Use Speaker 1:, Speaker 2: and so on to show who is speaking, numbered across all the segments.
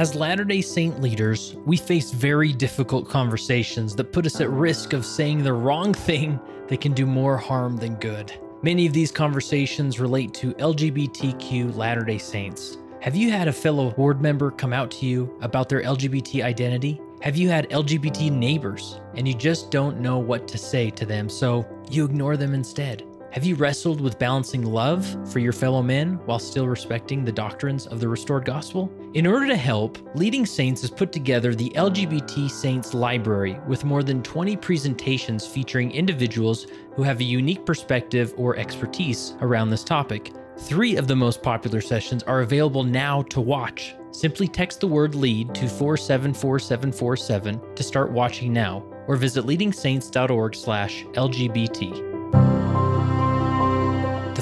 Speaker 1: As Latter day Saint leaders, we face very difficult conversations that put us at risk of saying the wrong thing that can do more harm than good. Many of these conversations relate to LGBTQ Latter day Saints. Have you had a fellow board member come out to you about their LGBT identity? Have you had LGBT neighbors and you just don't know what to say to them, so you ignore them instead? Have you wrestled with balancing love for your fellow men while still respecting the doctrines of the restored gospel? In order to help, Leading Saints has put together the LGBT Saints Library with more than 20 presentations featuring individuals who have a unique perspective or expertise around this topic. Three of the most popular sessions are available now to watch. Simply text the word LEAD to 474747 to start watching now or visit leadingsaints.org/lgbt. The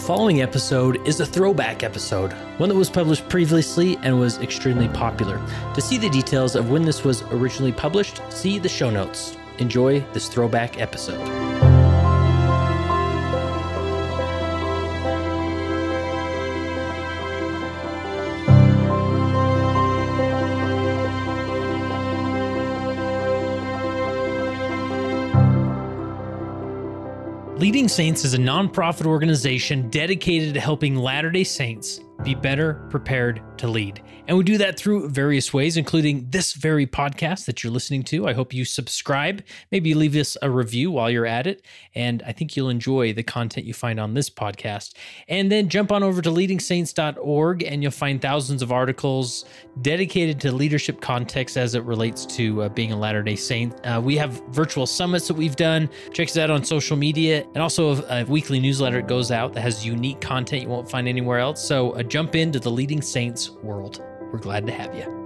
Speaker 1: following episode is a throwback episode, one that was published previously and was extremely popular. To see the details of when this was originally published, see the show notes. Enjoy this throwback episode. Leading Saints is a nonprofit organization dedicated to helping Latter day Saints be better prepared to lead. And we do that through various ways, including this very podcast that you're listening to. I hope you subscribe, maybe leave us a review while you're at it. And I think you'll enjoy the content you find on this podcast. And then jump on over to leadingsaints.org and you'll find thousands of articles dedicated to leadership context as it relates to uh, being a Latter day Saint. Uh, we have virtual summits that we've done. Check us out on social media and also a, a weekly newsletter that goes out that has unique content you won't find anywhere else. So, uh, jump into the Leading Saints world. We're glad to have you.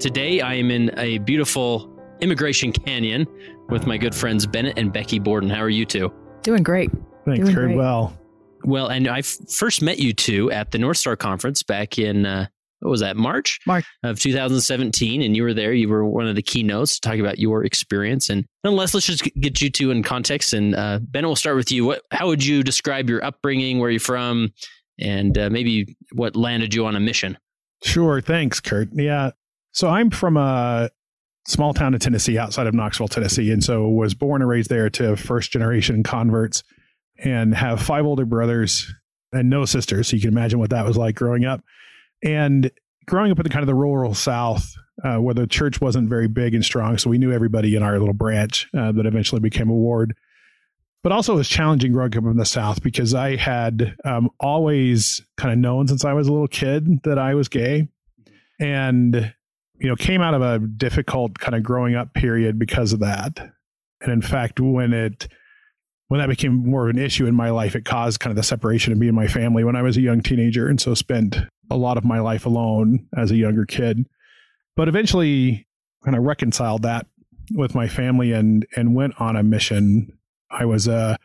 Speaker 1: Today, I am in a beautiful Emigration Canyon with my good friends Bennett and Becky Borden. How are you two?
Speaker 2: Doing great.
Speaker 3: Thanks,
Speaker 2: Doing
Speaker 3: heard
Speaker 2: great.
Speaker 3: well.
Speaker 1: Well, and I f- first met you two at the North Star Conference back in, uh, what was that, March?
Speaker 2: March.
Speaker 1: Of 2017. And you were there. You were one of the keynotes to talk about your experience. And nonetheless, let's just get you two in context. And uh, Bennett, we'll start with you. What, how would you describe your upbringing, where you're from, and uh, maybe what landed you on a mission?
Speaker 3: Sure. Thanks, Kurt. Yeah. So I'm from a small town in Tennessee outside of Knoxville, Tennessee. And so was born and raised there to first generation converts and have five older brothers and no sisters. So you can imagine what that was like growing up. And growing up in the kind of the rural South, uh, where the church wasn't very big and strong. So we knew everybody in our little branch uh, that eventually became a ward. But also it was challenging growing up in the South because I had um, always kind of known since I was a little kid that I was gay. And you know, came out of a difficult kind of growing up period because of that. And in fact, when it when that became more of an issue in my life, it caused kind of the separation of me and my family when I was a young teenager, and so spent a lot of my life alone as a younger kid. But eventually, kind of reconciled that with my family and and went on a mission. I was a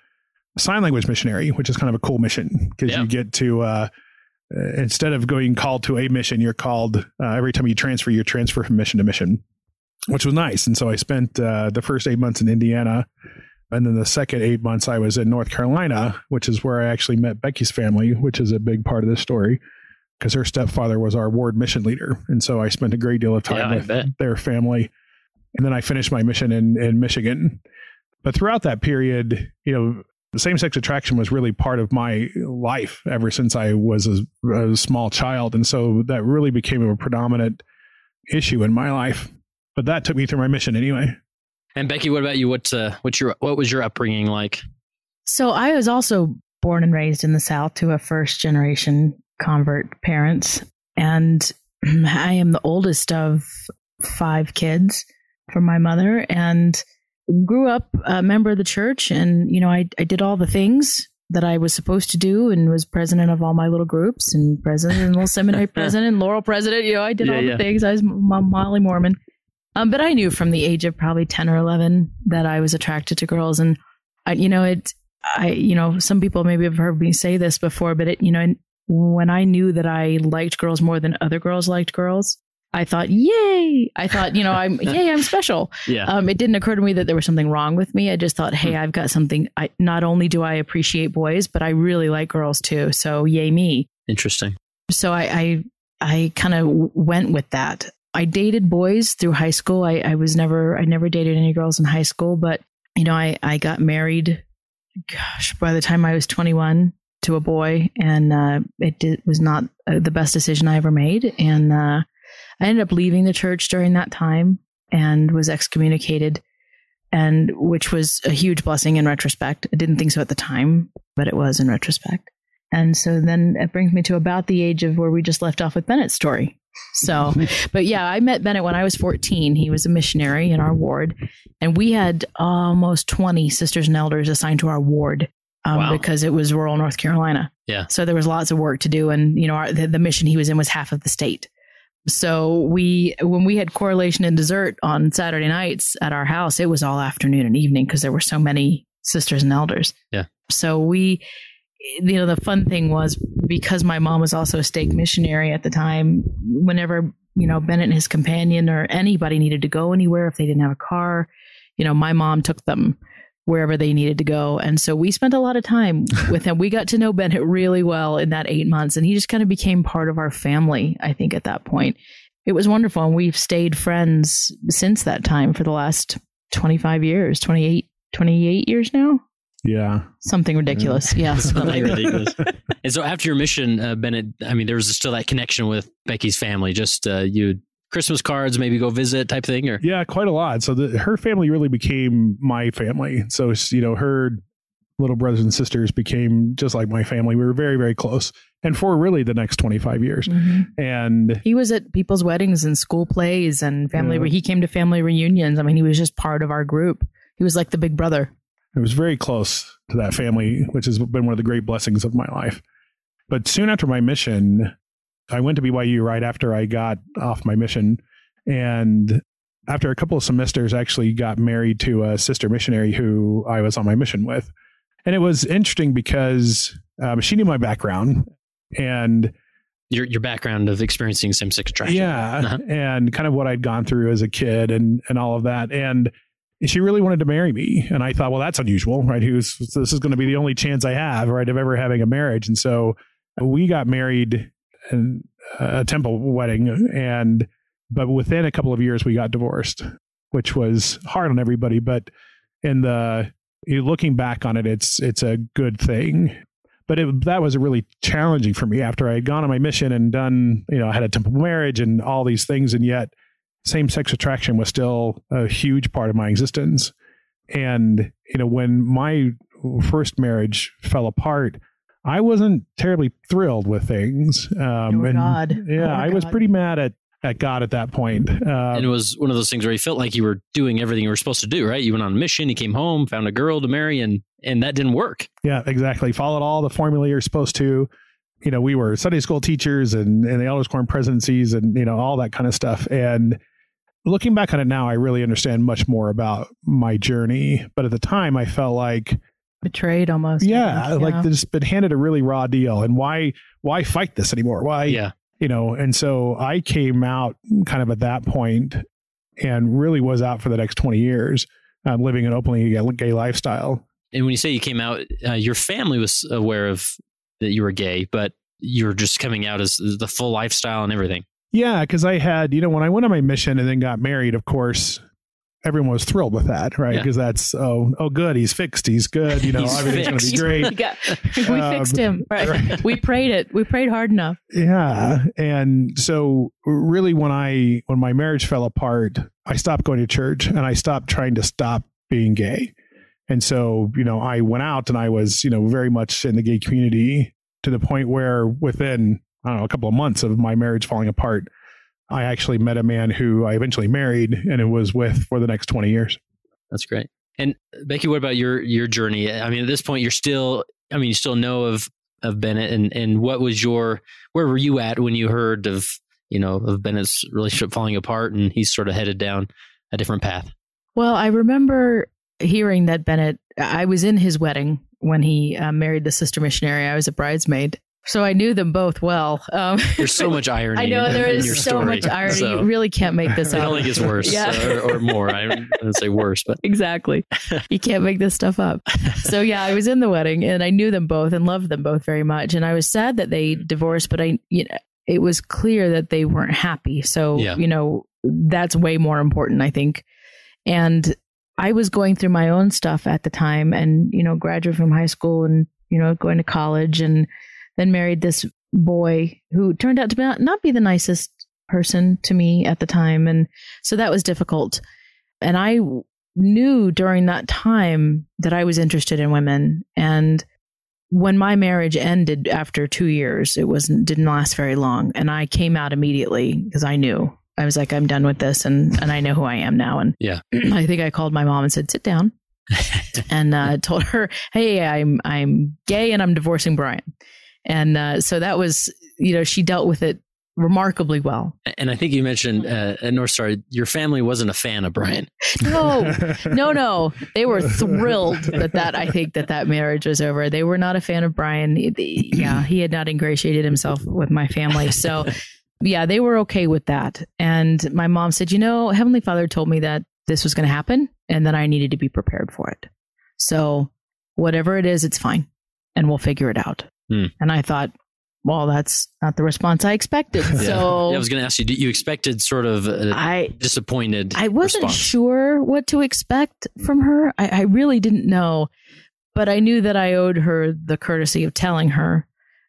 Speaker 3: sign language missionary, which is kind of a cool mission because
Speaker 1: Yeah.
Speaker 3: you get to uh, uh, instead of going called to a mission, you're called uh, every time you transfer, you transfer from mission to mission, which was nice. And so I spent uh, the first eight months in Indiana. And then the second eight months, I was in North Carolina, which is where I actually met Becky's family, which is a big part of this story because her stepfather was our ward mission leader. And so I spent a great deal of time
Speaker 1: Yeah,
Speaker 3: with
Speaker 1: bet.
Speaker 3: their family. And then I finished my mission in, in Michigan. But throughout that period, you know, same sex attraction was really part of my life ever since I was a, a small child. And so that really became a predominant issue in my life. But that took me through my mission anyway.
Speaker 1: And Becky, what about you? What's uh, what's your what was your upbringing like?
Speaker 2: So I was also born and raised in the South to a first generation convert parents. And I am the oldest of five kids from my mother and grew up a member of the church. And, you know, I, I did all the things that I was supposed to do and was president of all my little groups and president and little seminary president and Laurel president. You know, I did
Speaker 1: Yeah,
Speaker 2: all the
Speaker 1: yeah.
Speaker 2: things. I was Molly Mormon. Um, but I knew from the age of probably 10 or 11 that I was attracted to girls. And I, you know, it, I, you know, some people maybe have heard me say this before, but it, you know, when I knew that I liked girls more than other girls liked girls, I thought, yay! I thought, you know, I'm, yay, I'm special.
Speaker 1: Yeah.
Speaker 2: Um, it didn't occur to me that there was something wrong with me. I just thought, hey, I've got something. I not only do I appreciate boys, but I really like girls too. So yay me.
Speaker 1: Interesting.
Speaker 2: So I I, I kind of went with that. I dated boys through high school. I, I was never I never dated any girls in high school, but you know I I got married. Gosh, by the time I was 21 to a boy, and uh, it did, was not uh, the best decision I ever made. And uh, I ended up leaving the church during that time and was excommunicated, and which was a huge blessing in retrospect. I didn't think so at the time, but it was in retrospect. And so then it brings me to about the age of where we just left off with Bennett's story. So, but yeah, I met Bennett when I was 14. He was a missionary in our ward, and we had almost 20 sisters and elders assigned to our ward um,
Speaker 1: Wow.
Speaker 2: because it was rural North Carolina.
Speaker 1: Yeah.
Speaker 2: So there was lots of work to do, and you know, our, the, the mission he was in was half of the state. So we, when we had correlation and dessert on Saturday nights at our house, it was all afternoon and evening because there were so many sisters and elders.
Speaker 1: Yeah.
Speaker 2: So we, you know, the fun thing was because my mom was also a stake missionary at the time. Whenever you know Bennett and his companion or anybody needed to go anywhere, if they didn't have a car, you know, my mom took them wherever they needed to go. And so we spent a lot of time with him. We got to know Bennett really well in that eight months, and he just kind of became part of our family, I think, at that point. It was wonderful. And we've stayed friends since that time for the last 25 years, 28, 28 years now.
Speaker 3: Yeah.
Speaker 2: Something ridiculous. Yes.
Speaker 1: Something ridiculous. And so after your mission, uh, Bennett, I mean, there was still that connection with Becky's family. Just uh, you Christmas cards, maybe go visit type thing, or
Speaker 3: Yeah, quite a lot. So the, her family really became my family. So you know, her little brothers and sisters became just like my family. We were very, very close, and for really the next twenty five years.
Speaker 2: Mhm.
Speaker 3: And
Speaker 2: He was at people's weddings and school plays and family.
Speaker 3: Yeah.
Speaker 2: He came to family reunions. I mean, he was just part of our group. He was like the big brother.
Speaker 3: it was very close to that family, which has been one of the great blessings of my life. But soon after my mission, I went to BYU right after I got off my mission, and after a couple of semesters, I actually got married to a sister missionary who I was on my mission with. And it was interesting because um, she knew my background and
Speaker 1: your your background of experiencing same sex attraction.
Speaker 3: yeah,
Speaker 1: Uh-huh.
Speaker 3: and kind of what I'd gone through as a kid and and all of that. And she really wanted to marry me, and I thought, well, that's unusual, right? Who's this is going to be the only chance I have, right, of ever having a marriage. And so we got married in a temple wedding, and but within a couple of years we got divorced, which was hard on everybody. But in the looking back on it, it's it's a good thing. But it, that was really challenging for me after I had gone on my mission and done, you know, I had a temple marriage and all these things, and yet same sex attraction was still a huge part of my existence. And you know, when my first marriage fell apart, I wasn't terribly thrilled with things. Um,
Speaker 2: Oh,
Speaker 3: and
Speaker 2: God.
Speaker 3: yeah,
Speaker 2: Oh,
Speaker 3: I was pretty mad at at God at that point. Um,
Speaker 1: And it was one of those things where you felt like you were doing everything you were supposed to do, right? You went on a mission, you came home, found a girl to marry, and and that didn't work.
Speaker 3: Yeah, exactly. Followed all the formula you're supposed to. You know, we were Sunday school teachers and, and the elders quorum presidencies and, you know, all that kind of stuff. And looking back on it now, I really understand much more about my journey. But at the time, I felt like,
Speaker 2: Betrayed almost.
Speaker 3: Yeah,
Speaker 2: think,
Speaker 3: like just been handed a really raw deal. And why, why fight this anymore? Why,
Speaker 1: Yeah.
Speaker 3: you know? And so I came out kind of at that point and really was out for the next 20 years, um, living an openly gay lifestyle.
Speaker 1: And when you say you came out, uh, your family was aware of that you were gay, but you were just coming out as the full lifestyle and everything.
Speaker 3: Yeah, because I had, you know, when I went on my mission and then got married, of course, everyone was thrilled with that, right?
Speaker 1: Yeah.
Speaker 3: Because that's oh, oh, good, he's fixed, he's good, you know,
Speaker 1: He's
Speaker 3: everything's going to be great.
Speaker 2: We, got, we
Speaker 3: Um,
Speaker 2: fixed him. Right.
Speaker 3: right.
Speaker 2: We prayed it. We prayed hard enough.
Speaker 3: Yeah, and so really, when I when my marriage fell apart, I stopped going to church and I stopped trying to stop being gay. And so, you know, I went out and I was, you know, very much in the gay community to the point where within, I don't know, a couple of months of my marriage falling apart, I actually met a man who I eventually married and it was with for the next 20 years.
Speaker 1: That's great. And Becky, what about your your journey? I mean, at this point, you're still I mean, you still know of of Bennett, and and what was your where were you at when you heard of you know of Bennett's relationship falling apart, and he's sort of headed down a different path?
Speaker 2: Well, I remember hearing that Bennett. I was in his wedding when he uh, married the sister missionary. I was a bridesmaid, so I knew them both well. Um,
Speaker 1: There's so much irony.
Speaker 2: I know there is so
Speaker 1: story,
Speaker 2: much irony.
Speaker 1: so
Speaker 2: You really can't make this
Speaker 1: it
Speaker 2: up.
Speaker 1: only gets worse,
Speaker 2: Yeah.
Speaker 1: uh, or, or more. I wouldn't say worse, but
Speaker 2: exactly. You can't make this stuff up. So yeah, I was in the wedding and I knew them both and loved them both very much. And I was sad that they divorced, but I, you know, it was clear that they weren't happy. So,
Speaker 1: Yeah.
Speaker 2: you know, that's way more important, I think. And I was going through my own stuff at the time and, you know, graduated from high school and, you know, going to college and then married this boy who turned out to be not, not be the nicest person to me at the time. And so that was difficult. And I knew during that time that I was interested in women. And when my marriage ended after two years, it wasn't didn't last very long. And I came out immediately because I knew. I was like, I'm done with this and, and I know who I am now. And
Speaker 1: Yeah.
Speaker 2: I think I called my mom and said, sit down. and uh, told her, "Hey, I'm I'm gay and I'm divorcing Brian." And uh, so that was, you know, she dealt with it remarkably well.
Speaker 1: and I think you mentioned uh, at North Star, your family wasn't a fan of Brian.
Speaker 2: No, no, no. They were thrilled that that I think that that marriage was over. They were not a fan of Brian. Yeah, he had not ingratiated himself with my family. So, yeah, they were okay with that. And my mom said, "You know, Heavenly Father told me that this was going to happen and that I needed to be prepared for it. So, whatever it is, it's fine and we'll figure it out."
Speaker 1: Hmm.
Speaker 2: And I thought, well, that's not the response I expected. So,
Speaker 1: Yeah, I was going to ask you, you expected sort of a
Speaker 2: I
Speaker 1: disappointed
Speaker 2: I wasn't
Speaker 1: response?
Speaker 2: sure what to expect from her. I, I really didn't know, but I knew that I owed her the courtesy of telling her.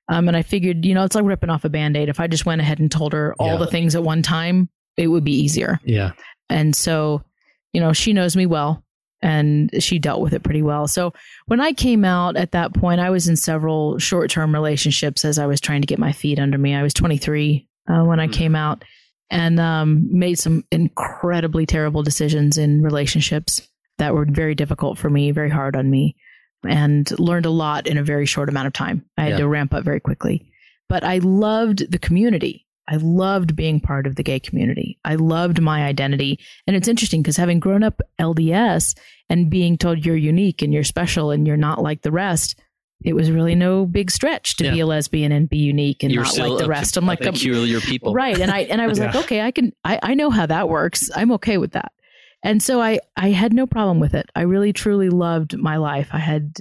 Speaker 2: Um, and I figured, you know, it's like ripping off a band aid. If I just went ahead and told her all
Speaker 1: Yeah.
Speaker 2: the things at one time, it would be easier.
Speaker 1: Yeah.
Speaker 2: And so, you know, she knows me well and she dealt with it pretty well. So when I came out at that point, I was in several short term relationships as I was trying to get my feet under me. I was 23 uh, when I
Speaker 1: Hmm.
Speaker 2: came out and um, made some incredibly terrible decisions in relationships that were very difficult for me, very hard on me, and learned a lot in a very short amount of time. I had
Speaker 1: Yeah.
Speaker 2: to ramp up very quickly. But I loved the community. I loved being part of the gay community. I loved my identity. And it's interesting because having grown up LDS and being told you're unique and you're special and you're not like the rest, it was really no big stretch to be a lesbian and be unique and
Speaker 1: You're
Speaker 2: not like the
Speaker 1: a-
Speaker 2: rest. I'm
Speaker 1: a
Speaker 2: like, I'm- um,
Speaker 1: peculiar people.
Speaker 2: right. And I and I was like, okay, I can I, I know how that works. I'm okay with that. And so I I had no problem with it. I really truly loved my life. I had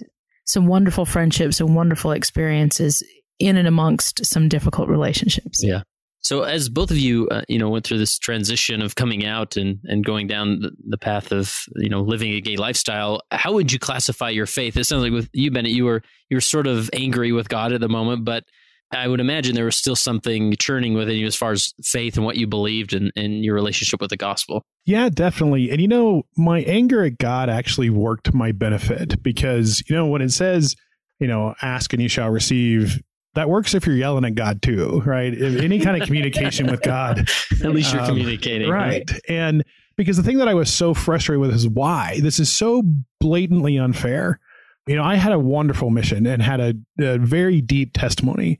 Speaker 2: some wonderful friendships and wonderful experiences in and amongst some difficult relationships.
Speaker 1: Yeah. So as both of you, uh, you know, went through this transition of coming out and, and going down the, path of, you know, living a gay lifestyle, how would you classify your faith? It sounds like with you, Bennett, you were you were sort of angry with God at the moment, but I would imagine there was still something churning within you as far as faith and what you believed and, and your relationship with the gospel.
Speaker 3: Yeah, definitely. And you know, my anger at God actually worked to my benefit because, you know, when it says, you know, ask and you shall receive, that works if you're yelling at God too, right? If any kind of communication with God.
Speaker 1: At least you're
Speaker 3: Um,
Speaker 1: communicating.
Speaker 3: Right. And because the thing that I was so frustrated with is why this is so blatantly unfair. You know, I had a wonderful mission and had a, a very deep testimony.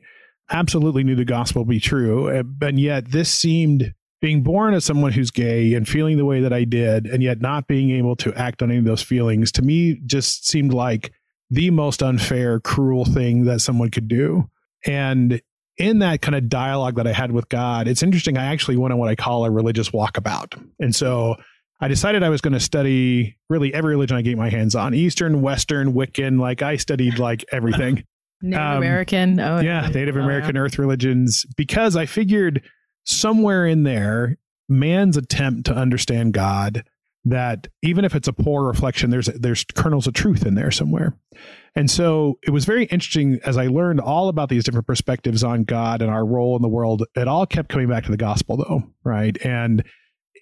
Speaker 3: Absolutely knew the gospel to be true. uh, And yet this seemed being born as someone who's gay and feeling the way that I did, and yet not being able to act on any of those feelings to me just seemed like the most unfair, cruel thing that someone could do. And in that kind of dialogue that I had with God, it's interesting. I actually went on what I call a religious walkabout. And so I decided I was going to study really every religion I get my hands on Eastern, Western, Wiccan. Like I studied like everything.
Speaker 2: Native
Speaker 3: Um,
Speaker 2: American. Oh
Speaker 3: yeah, Native
Speaker 2: Oh,
Speaker 3: American Earth religions, because I figured somewhere in there, man's attempt to understand God, that even if it's a poor reflection, there's there's kernels of truth in there somewhere. And so it was very interesting as I learned all about these different perspectives on God and our role in the world. It all kept coming back to the gospel, though, right? And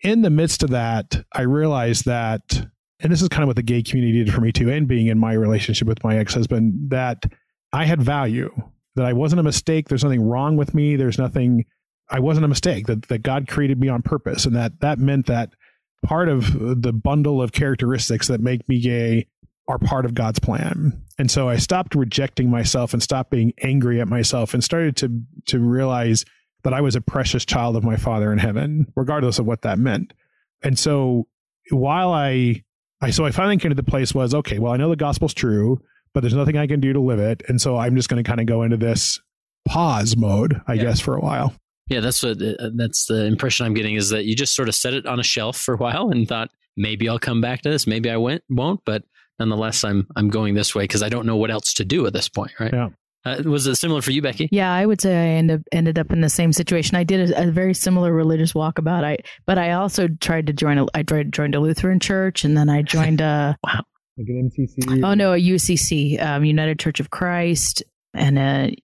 Speaker 3: in the midst of that, I realized that, and this is kind of what the gay community did for me too, and being in my relationship with my ex husband, that I had value, that I wasn't a mistake. There's nothing wrong with me. There's nothing, I wasn't a mistake, that, that God created me on purpose. And that that meant that part of the bundle of characteristics that make me gay are part of God's plan. And so I stopped rejecting myself and stopped being angry at myself and started to to realize that I was a precious child of my Father in heaven, regardless of what that meant. And so while I I so I finally came to the place was okay, well I know the gospel's true, but there's nothing I can do to live it. And so I'm just going to kind of go into this pause mode, I yeah. guess, for a while.
Speaker 1: Yeah, that's what uh, that's the impression I'm getting is that you just sort of set it on a shelf for a while and thought maybe I'll come back to this, maybe I went won't, but nonetheless I'm I'm going this way because I don't know what else to do at this point, right?
Speaker 3: Yeah.
Speaker 1: Uh, was it similar for you, Becky?
Speaker 2: Yeah, I would say I ended ended up in the same situation. I did a, a very similar religious walkabout. I but I also tried to join a I tried joined a Lutheran church, and then I joined a
Speaker 3: wow like an MCC.
Speaker 2: Oh no, a UCC, um, United Church of Christ, and uh,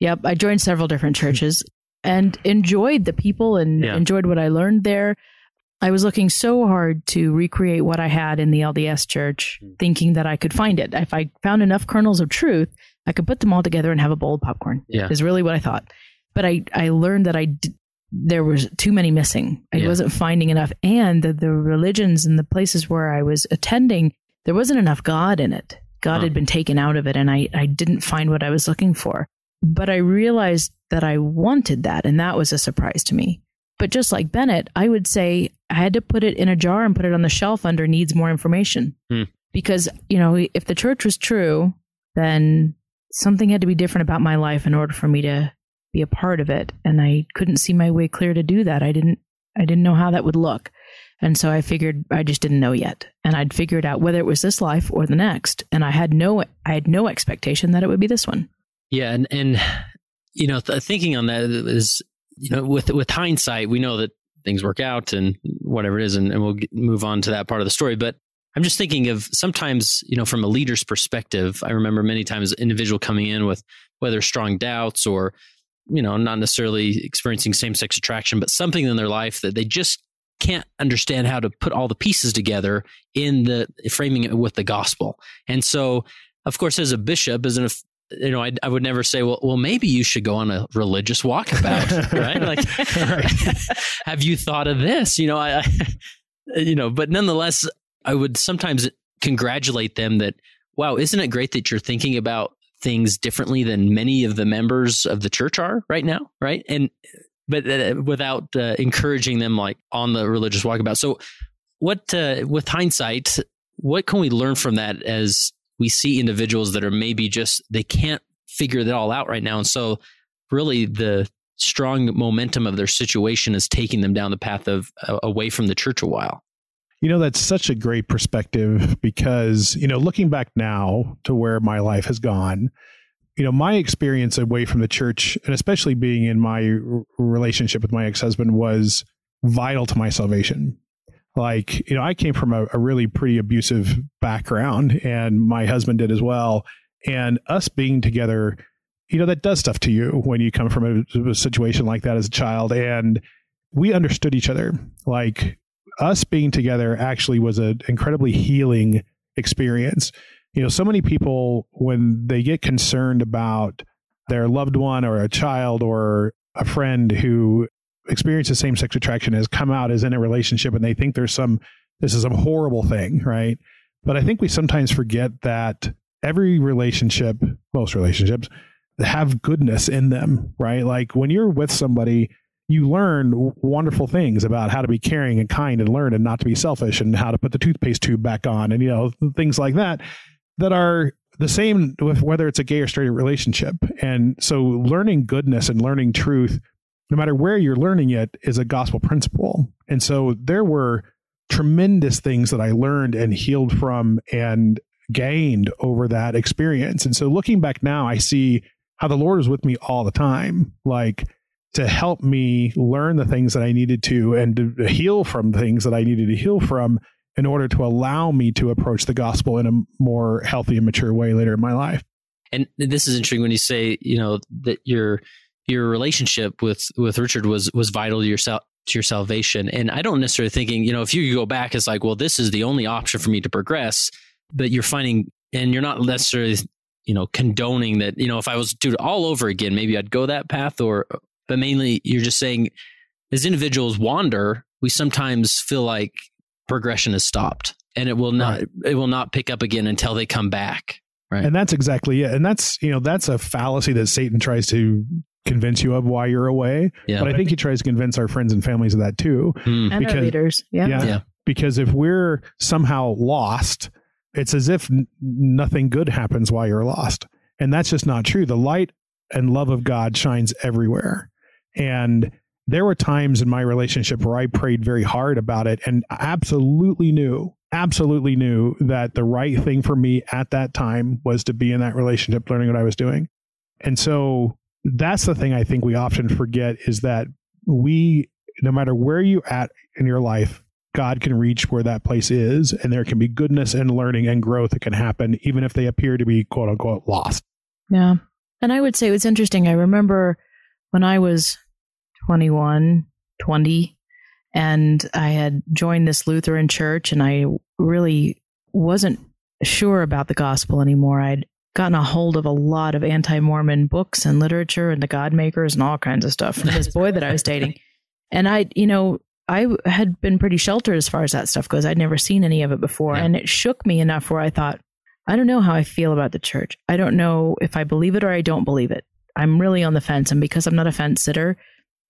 Speaker 2: yep, I joined several different churches and enjoyed the people and yeah. enjoyed what I learned there. I was looking so hard to recreate what I had in the LDS church, hmm. thinking that I could find it. If I found enough kernels of truth, I could put them all together and have a bowl of popcorn.
Speaker 1: Yeah.
Speaker 2: Is really what I thought. But I, I learned that I d- there was too many missing. I yeah. wasn't finding enough. And the, the religions and the places where I was attending, there wasn't enough God in it. God huh. had been taken out of it, and I, I didn't find what I was looking for. But I realized that I wanted that, and that was a surprise to me. But just like Bennett, I would say I had to put it in a jar and put it on the shelf under needs more information. Hmm. Because, you know, if the church was true, then something had to be different about my life in order for me to be a part of it. And I couldn't see my way clear to do that. I didn't I didn't know how that would look. And so I figured I just didn't know yet. And I'd figured out whether it was this life or the next. And I had no I had no expectation that it would be this one.
Speaker 1: Yeah, and and you know, th- thinking on that is you know, with with hindsight, we know that things work out and whatever it is, and, and we'll get, move on to that part of the story. But I'm just thinking of sometimes, you know, from a leader's perspective, I remember many times an individual coming in with whether strong doubts or, you know, not necessarily experiencing same sex attraction, but something in their life that they just can't understand how to put all the pieces together in the framing it with the gospel. And so, of course, as a bishop, as an you know, I, I would never say, well, well, maybe you should go on a religious walkabout, right? Like, have you thought of this? You know, I, I, you know, but nonetheless, I would sometimes congratulate them that, wow, isn't it great that you're thinking about things differently than many of the members of the church are right now, right? And but uh, without uh, encouraging them like on the religious walkabout. So, what uh, with hindsight, what can we learn from that as we see individuals that are maybe just they can't figure it all out right now, and so really the strong momentum of their situation is taking them down the path of uh, away from the church a while.
Speaker 3: You know, that's such a great perspective because, you know, looking back now to where my life has gone, you know, my experience away from the church, and especially being in my relationship with my ex husband, was vital to my salvation. Like, you know, I came from a, a really pretty abusive background, and my husband did as well. And us being together, you know, that does stuff to you when you come from a, a situation like that as a child. And we understood each other. Like, us being together actually was an incredibly healing experience. You know, so many people, when they get concerned about their loved one or a child or a friend who experiences same sex attraction has come out as in a relationship and they think there's some, this is a horrible thing, right? But I think we sometimes forget that every relationship, most relationships, have goodness in them, right? Like when you're with somebody, you learn wonderful things about how to be caring and kind and learn and not to be selfish and how to put the toothpaste tube back on and you know things like that that are the same with whether it's a gay or straight relationship and so learning goodness and learning truth no matter where you're learning it is a gospel principle and so there were tremendous things that i learned and healed from and gained over that experience and so looking back now i see how the lord is with me all the time like to help me learn the things that I needed to and to heal from things that I needed to heal from in order to allow me to approach the gospel in a more healthy and mature way later in my life.
Speaker 1: And this is interesting when you say, you know, that your your relationship with with Richard was was vital to your to your salvation. And I don't necessarily thinking, you know, if you go back, it's like, well, this is the only option for me to progress. But you're finding, and you're not necessarily, you know, condoning that. You know, if I was to do it all over again, maybe I'd go that path, or but mainly you're just saying as individuals wander, we sometimes feel like progression has stopped. and it will not right. it will not pick up again until they come back. Right.
Speaker 3: And that's exactly it. And that's you know that's a fallacy that Satan tries to convince you of why you're away. Yeah. But I think he tries to convince our friends and families of that too.
Speaker 2: Mm. And because, our leaders. Yeah.
Speaker 3: yeah. yeah. Because if we're somehow lost, it's as if n- nothing good happens while you're lost. And that's just not true. The light and love of God shines everywhere. And there were times in my relationship where I prayed very hard about it and absolutely knew, absolutely knew that the right thing for me at that time was to be in that relationship, learning what I was doing. And so that's the thing I think we often forget is that we, no matter where you're at in your life, God can reach where that place is, and there can be goodness and learning and growth that can happen, even if they appear to be quote unquote lost.
Speaker 2: Yeah. And I would say it's interesting. I remember when I was 21, 20, and I had joined this Lutheran church, and I really wasn't sure about the gospel anymore. I'd gotten a hold of a lot of anti Mormon books and literature and the God makers and all kinds of stuff from this boy that I was dating. And I, you know, I had been pretty sheltered as far as that stuff goes. I'd never seen any of it before. Yeah. And it shook me enough where I thought, I don't know how I feel about the church. I don't know if I believe it or I don't believe it. I'm really on the fence. And because I'm not a fence sitter,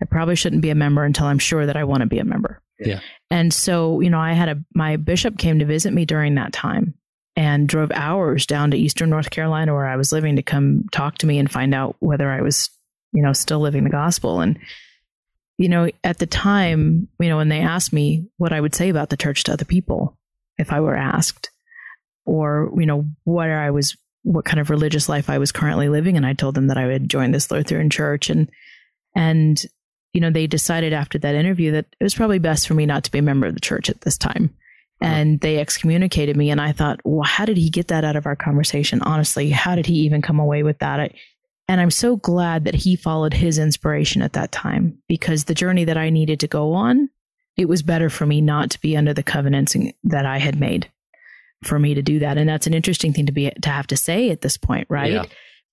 Speaker 2: I probably shouldn't be a member until I'm sure that I want to be a member.
Speaker 1: Yeah.
Speaker 2: And so, you know, I had a, my bishop came to visit me during that time and drove hours down to Eastern North Carolina where I was living to come talk to me and find out whether I was, you know, still living the gospel. And, you know, at the time, you know, when they asked me what I would say about the church to other people, if I were asked, or, you know, what I was, what kind of religious life I was currently living. And I told them that I would join this Lutheran church. And, and, you know, they decided after that interview that it was probably best for me not to be a member of the church at this time. Uh-huh. And they excommunicated me. And I thought, well, how did he get that out of our conversation? Honestly, how did he even come away with that? I, and I'm so glad that he followed his inspiration at that time because the journey that I needed to go on, it was better for me not to be under the covenants that I had made for me to do that. And that's an interesting thing to be to have to say at this point, right? Yeah.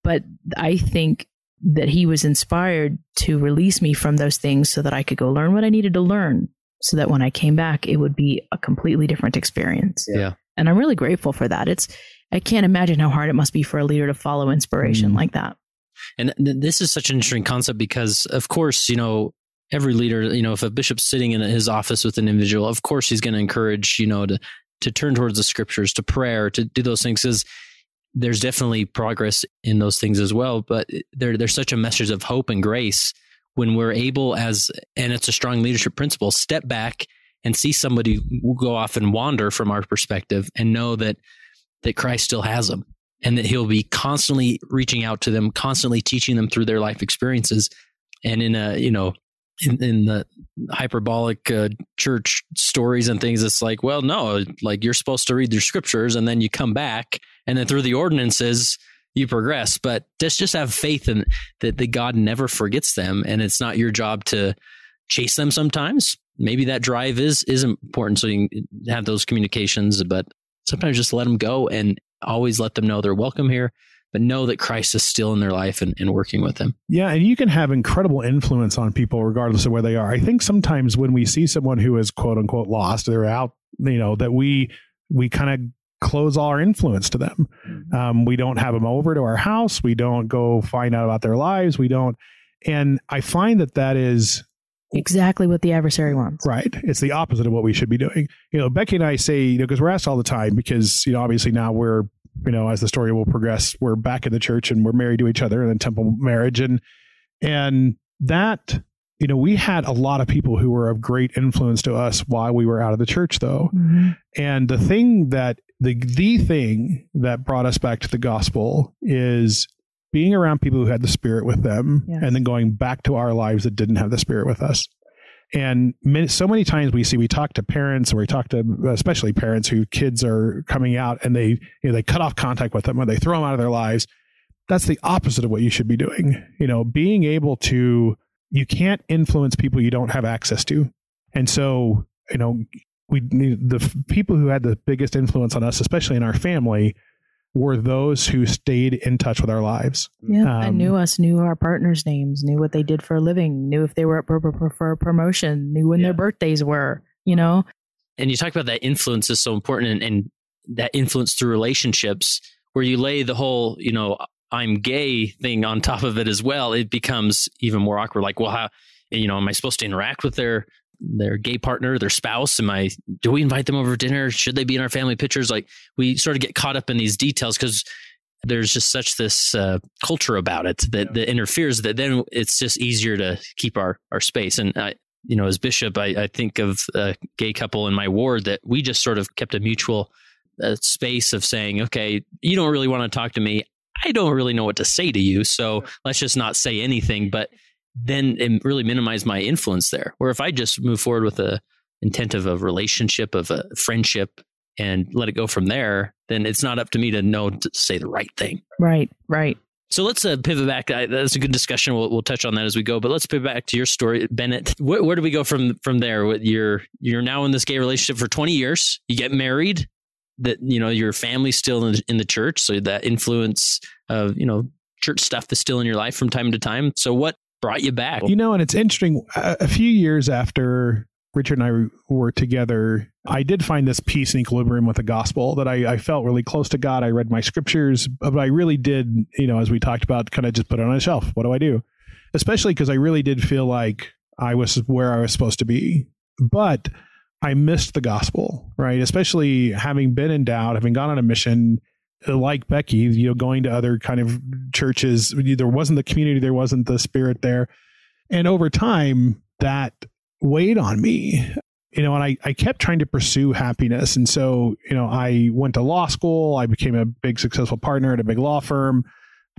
Speaker 2: But I think that he was inspired to release me from those things so that I could go learn what I needed to learn so that when I came back it would be a completely different experience.
Speaker 1: Yeah.
Speaker 2: And I'm really grateful for that. It's I can't imagine how hard it must be for a leader to follow inspiration mm. like that.
Speaker 1: And th- this is such an interesting concept because of course, you know, every leader, you know, if a bishop's sitting in his office with an individual, of course he's going to encourage, you know, to to turn towards the scriptures, to prayer, to do those things because there's definitely progress in those things as well. But there, there's such a message of hope and grace when we're able as, and it's a strong leadership principle, step back and see somebody go off and wander from our perspective and know that, that Christ still has them and that he'll be constantly reaching out to them, constantly teaching them through their life experiences. And in a, you know, in, in the hyperbolic uh, church stories and things, it's like, well, no, like you're supposed to read the scriptures and then you come back and then through the ordinances you progress. But just just have faith in that the God never forgets them, and it's not your job to chase them. Sometimes maybe that drive is is important, so you have those communications. But sometimes just let them go and always let them know they're welcome here but know that Christ is still in their life and, and, working with them.
Speaker 3: Yeah, and you can have incredible influence on people regardless of where they are. I think sometimes when we see someone who is quote unquote lost, they're out, you know, that we we kind of close all our influence to them. Mm-hmm. Um, we don't have them over to our house. We don't go find out about their lives. We don't. And I find that that is
Speaker 2: exactly what the adversary wants.
Speaker 3: Right. It's the opposite of what we should be doing. You know, Becky and I say, you know, because we're asked all the time, because, you know, obviously now we're, you know, as the story will progress, we're back in the church and we're married to each other and in temple marriage. And, and that you know, we had a lot of people who were of great influence to us while we were out of the church, though. Mm-hmm. And the thing that the the thing that brought us back to the gospel is being around people who had the spirit with them, yes. and then going back to our lives that didn't have the spirit with us. And many, so many times we see we talk to parents or we talk to especially parents who kids are coming out and they you know they cut off contact with them or they throw them out of their lives. That's the opposite of what you should be doing. You know, being able to you can't influence people you don't have access to. And so, you know, we the people who had the biggest influence on us, especially in our family, were those who stayed in touch with our lives.
Speaker 2: Yeah, um, and knew us, knew our partners' names, knew what they did for a living, knew if they were up for, for a promotion, knew when yeah. their birthdays were. You know,
Speaker 1: and you talk about that influence is so important and, and that influence through relationships where you lay the whole, you know, I'm gay thing on top of it as well, it becomes even more awkward. Like, well, how, you know, am I supposed to interact with their their gay partner, their spouse? Am I? Do we invite them over for dinner? Should they be in our family pictures? Like, we sort of get caught up in these details because there's just such this uh, culture about it that, that interferes. That then it's just easier to keep our our space. And I, you know, as bishop, I, I think of a gay couple in my ward that we just sort of kept a mutual uh, space of saying, okay, you don't really want to talk to me. I don't really know what to say to you. So let's just not say anything. But then it really minimize my influence there. Where if I just move forward with a intent of a relationship, of a friendship, and let it go from there, then it's not up to me to know to say the right thing.
Speaker 2: Right, right.
Speaker 1: So let's uh, pivot back. I, that's a good discussion. We'll, we'll touch on that as we go. But let's pivot back to your story, Bennett. Where, where do we go from from there? You're you're now in this gay relationship for 20 years. You get married. That you know your family's still in, in the church, so that influence of you know church stuff is still in your life from time to time. So what brought you back?
Speaker 3: You know, and it's interesting. A, few years after Richard and I were together, I did find this peace and equilibrium with the gospel that I, I, felt really close to God. I read my scriptures, but I really did, you know, as we talked about, kind of just put it on a shelf. What do I do? Especially because I really did feel like I was where I was supposed to be. But I missed the gospel, right? Especially having been in doubt, having gone on a mission uh, like Becky, you know, going to other kind of churches. There wasn't the community, there wasn't the spirit there. And over time, that weighed on me you know, and I, I kept trying to pursue happiness. And so, you know, I went to law school. I became a big successful partner at a big law firm.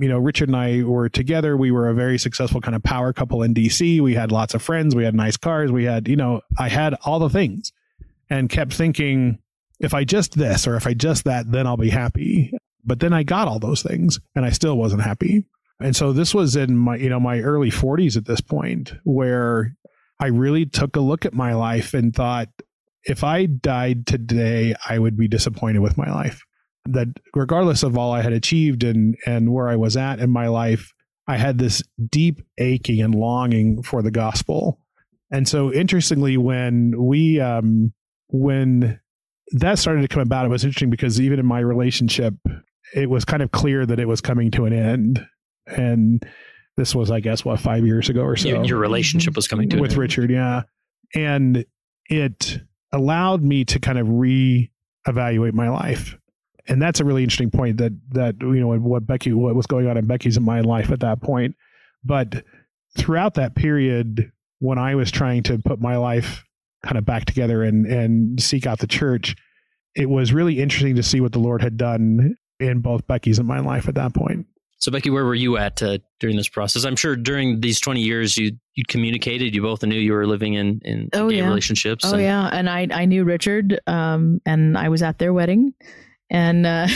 Speaker 3: You know, Richard and I were together. We were a very successful kind of power couple in DC. We had lots of friends. We had nice cars. We had, you know, I had all the things and kept thinking, if I just this or if I just that, then I'll be happy. But then I got all those things and I still wasn't happy. And so this was in my, you know, my early 40s at this point where I really took a look at my life and thought, if I died today, I would be disappointed with my life. That regardless of all I had achieved and and where I was at in my life, I had this deep aching and longing for the gospel. And so interestingly, when we um when that started to come about, it was interesting because even in my relationship, it was kind of clear that it was coming to an end. And this was, I guess, what five years ago or so.
Speaker 1: Your, your relationship was coming to an end.
Speaker 3: with Richard, yeah, and it allowed me to kind of re-evaluate my life, and that's a really interesting point. That that you know what Becky, what was going on in Becky's and my life at that point, but throughout that period when I was trying to put my life kind of back together and and seek out the church, it was really interesting to see what the Lord had done in both Becky's and my life at that point.
Speaker 1: So Becky, where were you at uh, during this process? I'm sure during these 20 years you you communicated. You both knew you were living in in
Speaker 2: oh,
Speaker 1: gay
Speaker 2: yeah.
Speaker 1: relationships.
Speaker 2: Oh and- yeah, and I I knew Richard, um, and I was at their wedding, and uh,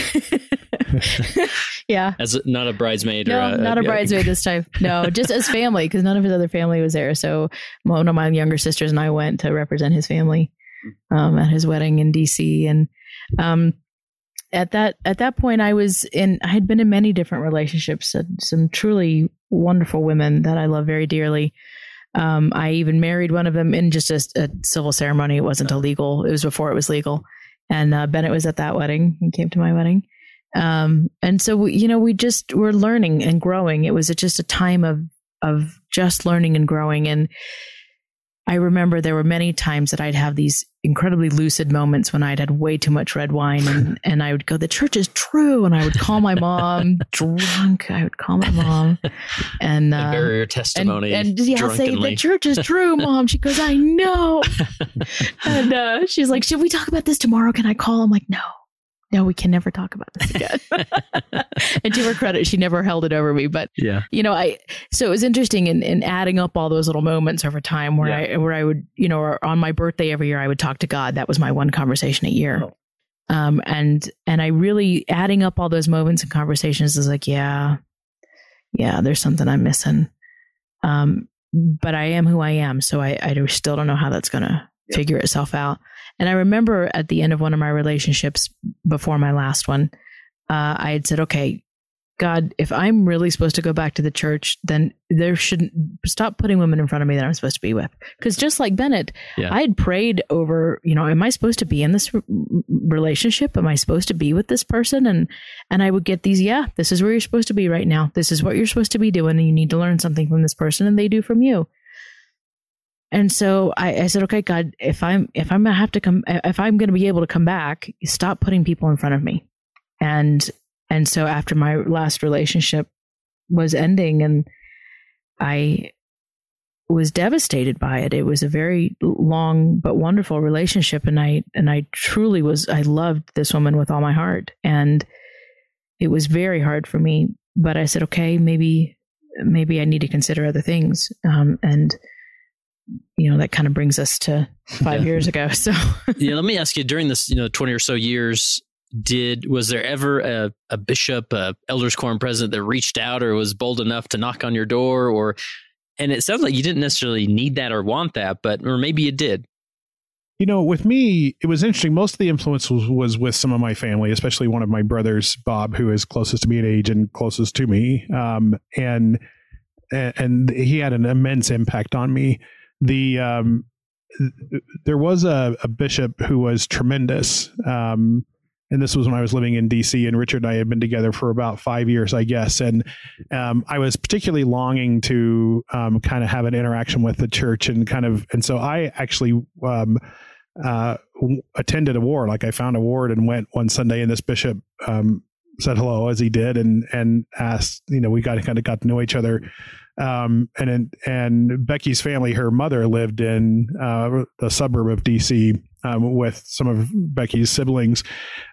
Speaker 2: yeah,
Speaker 1: as not a bridesmaid.
Speaker 2: No,
Speaker 1: or a,
Speaker 2: not a,
Speaker 1: a
Speaker 2: bridesmaid this time. No, just as family because none of his other family was there. So one of my younger sisters and I went to represent his family um, at his wedding in DC, and um, at that at that point i was in i had been in many different relationships uh, some truly wonderful women that i love very dearly um, i even married one of them in just a, a, civil ceremony it wasn't illegal it was before it was legal and uh, bennett was at that wedding. And came to my wedding. Um, and so we, you know we just were learning and growing. It was just a time of of just learning and growing. And I remember there were many times that I'd have these incredibly lucid moments when I'd had way too much red wine and, and I would go, the church is true. And I would call my mom drunk. I would call my mom and, uh,
Speaker 1: your testimony.
Speaker 2: And, and yeah, say the church is true, mom. She goes, I know. and, uh, she's like, should we talk about this tomorrow? Can I call? I'm like, no, no, we can never talk about this again. and to her credit, she never held it over me. But
Speaker 1: yeah,
Speaker 2: you know, I so it was interesting in, in adding up all those little moments over time where yeah. I where I would, you know, on my birthday every year I would talk to God. That was my one conversation a year. Oh. Um, and and I really adding up all those moments and conversations is like, yeah, yeah, there's something I'm missing. Um, but I am who I am, so I I still don't know how that's gonna yeah. figure itself out. And I remember at the end of one of my relationships before my last one, uh, I had said, okay, God, if I'm really supposed to go back to the church, then there shouldn't stop putting women in front of me that I'm supposed to be with. Because just like Bennett,
Speaker 1: Yeah.
Speaker 2: I had prayed over, you know, am I supposed to be in this relationship? Am I supposed to be with this person? And and I would get these, yeah, this is where you're supposed to be right now. This is what you're supposed to be doing, and you need to learn something from this person, and they do from you. And so I, I said, okay, God, if I'm if I'm gonna have to come, if I'm gonna be able to come back, stop putting people in front of me. And and so after my last relationship was ending, and I was devastated by it. It was a very long but wonderful relationship, and I and I truly was. I loved this woman with all my heart, and it was very hard for me. But I said, okay, maybe maybe I need to consider other things, um, and you know that kind of brings us to five
Speaker 1: Yeah.
Speaker 2: years ago. So
Speaker 1: yeah, let me ask you during this, you know, 20 or so years, did was there ever a, a bishop, a elders quorum president that reached out or was bold enough to knock on your door or and it sounds like you didn't necessarily need that or want that, but or maybe you did.
Speaker 3: You know, with me, it was interesting. Most of the influence was, was with some of my family, especially one of my brothers, Bob, who is closest to me in age and closest to me. Um, and and he had an immense impact on me. The um, there was a, a bishop who was tremendous. Um, and this was when I was living in DC, and Richard and I had been together for about five years, I guess. And um, I was particularly longing to um, kind of have an interaction with the church, and kind of, and so I actually um, uh, attended a ward. Like I found a ward and went one Sunday, and this bishop um, said hello as he did, and and asked, you know, we got kind of got to know each other. Um, and and Becky's family, her mother lived in uh, the suburb of DC um, with some of Becky's siblings,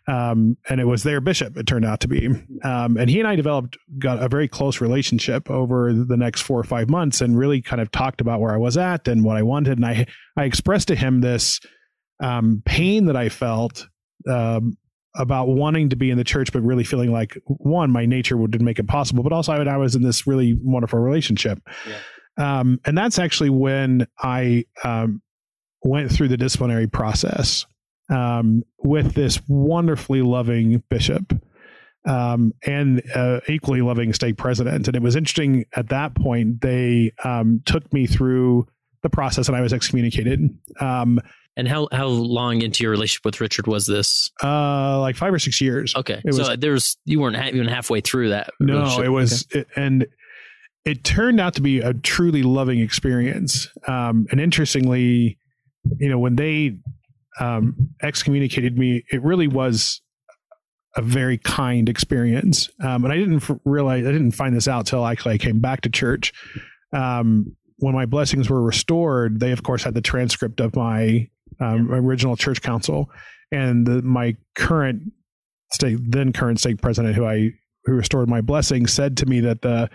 Speaker 3: um, and it was their bishop. It turned out to be, um, and he and I developed got a very close relationship over the next four or five months, and really kind of talked about where I was at and what I wanted, and I I expressed to him this um, pain that I felt. Um, about wanting to be in the church, but really feeling like one, my nature would didn't make it possible, but also I, I was in this really wonderful relationship. Um, and that's actually when I um, went through the disciplinary process um, with this wonderfully loving bishop um, and uh, equally loving stake president. And it was interesting at that point, they um, took me through the process and I was excommunicated. Um,
Speaker 1: And how how long into your relationship with Richard was this?
Speaker 3: uh, like five or six years.
Speaker 1: Okay,
Speaker 3: It
Speaker 1: so
Speaker 3: was-
Speaker 1: there's you weren't ha- even halfway through that.
Speaker 3: No, it was, it, and it turned out to be a truly loving experience. Um, and interestingly, you know, when they um, excommunicated me, it really was a very kind experience. Um, and I didn't f- realize, I didn't find this out till actually I came back to church. Um, when my blessings were restored, they of course had the transcript of my um, original church council, and the, my current stake, then current stake president, who I who restored my blessing, said to me that the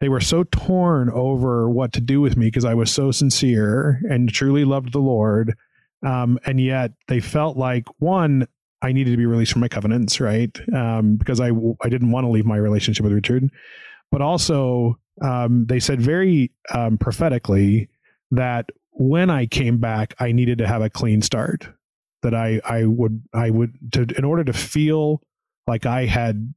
Speaker 3: they were so torn over what to do with me because I was so sincere and truly loved the Lord, um, and yet they felt like one. I needed to be released from my covenants, right? Um, because I I didn't want to leave my relationship with Richard, but also um, they said very um, prophetically that when I came back, I needed to have a clean start. That I I would I would to in order to feel like I had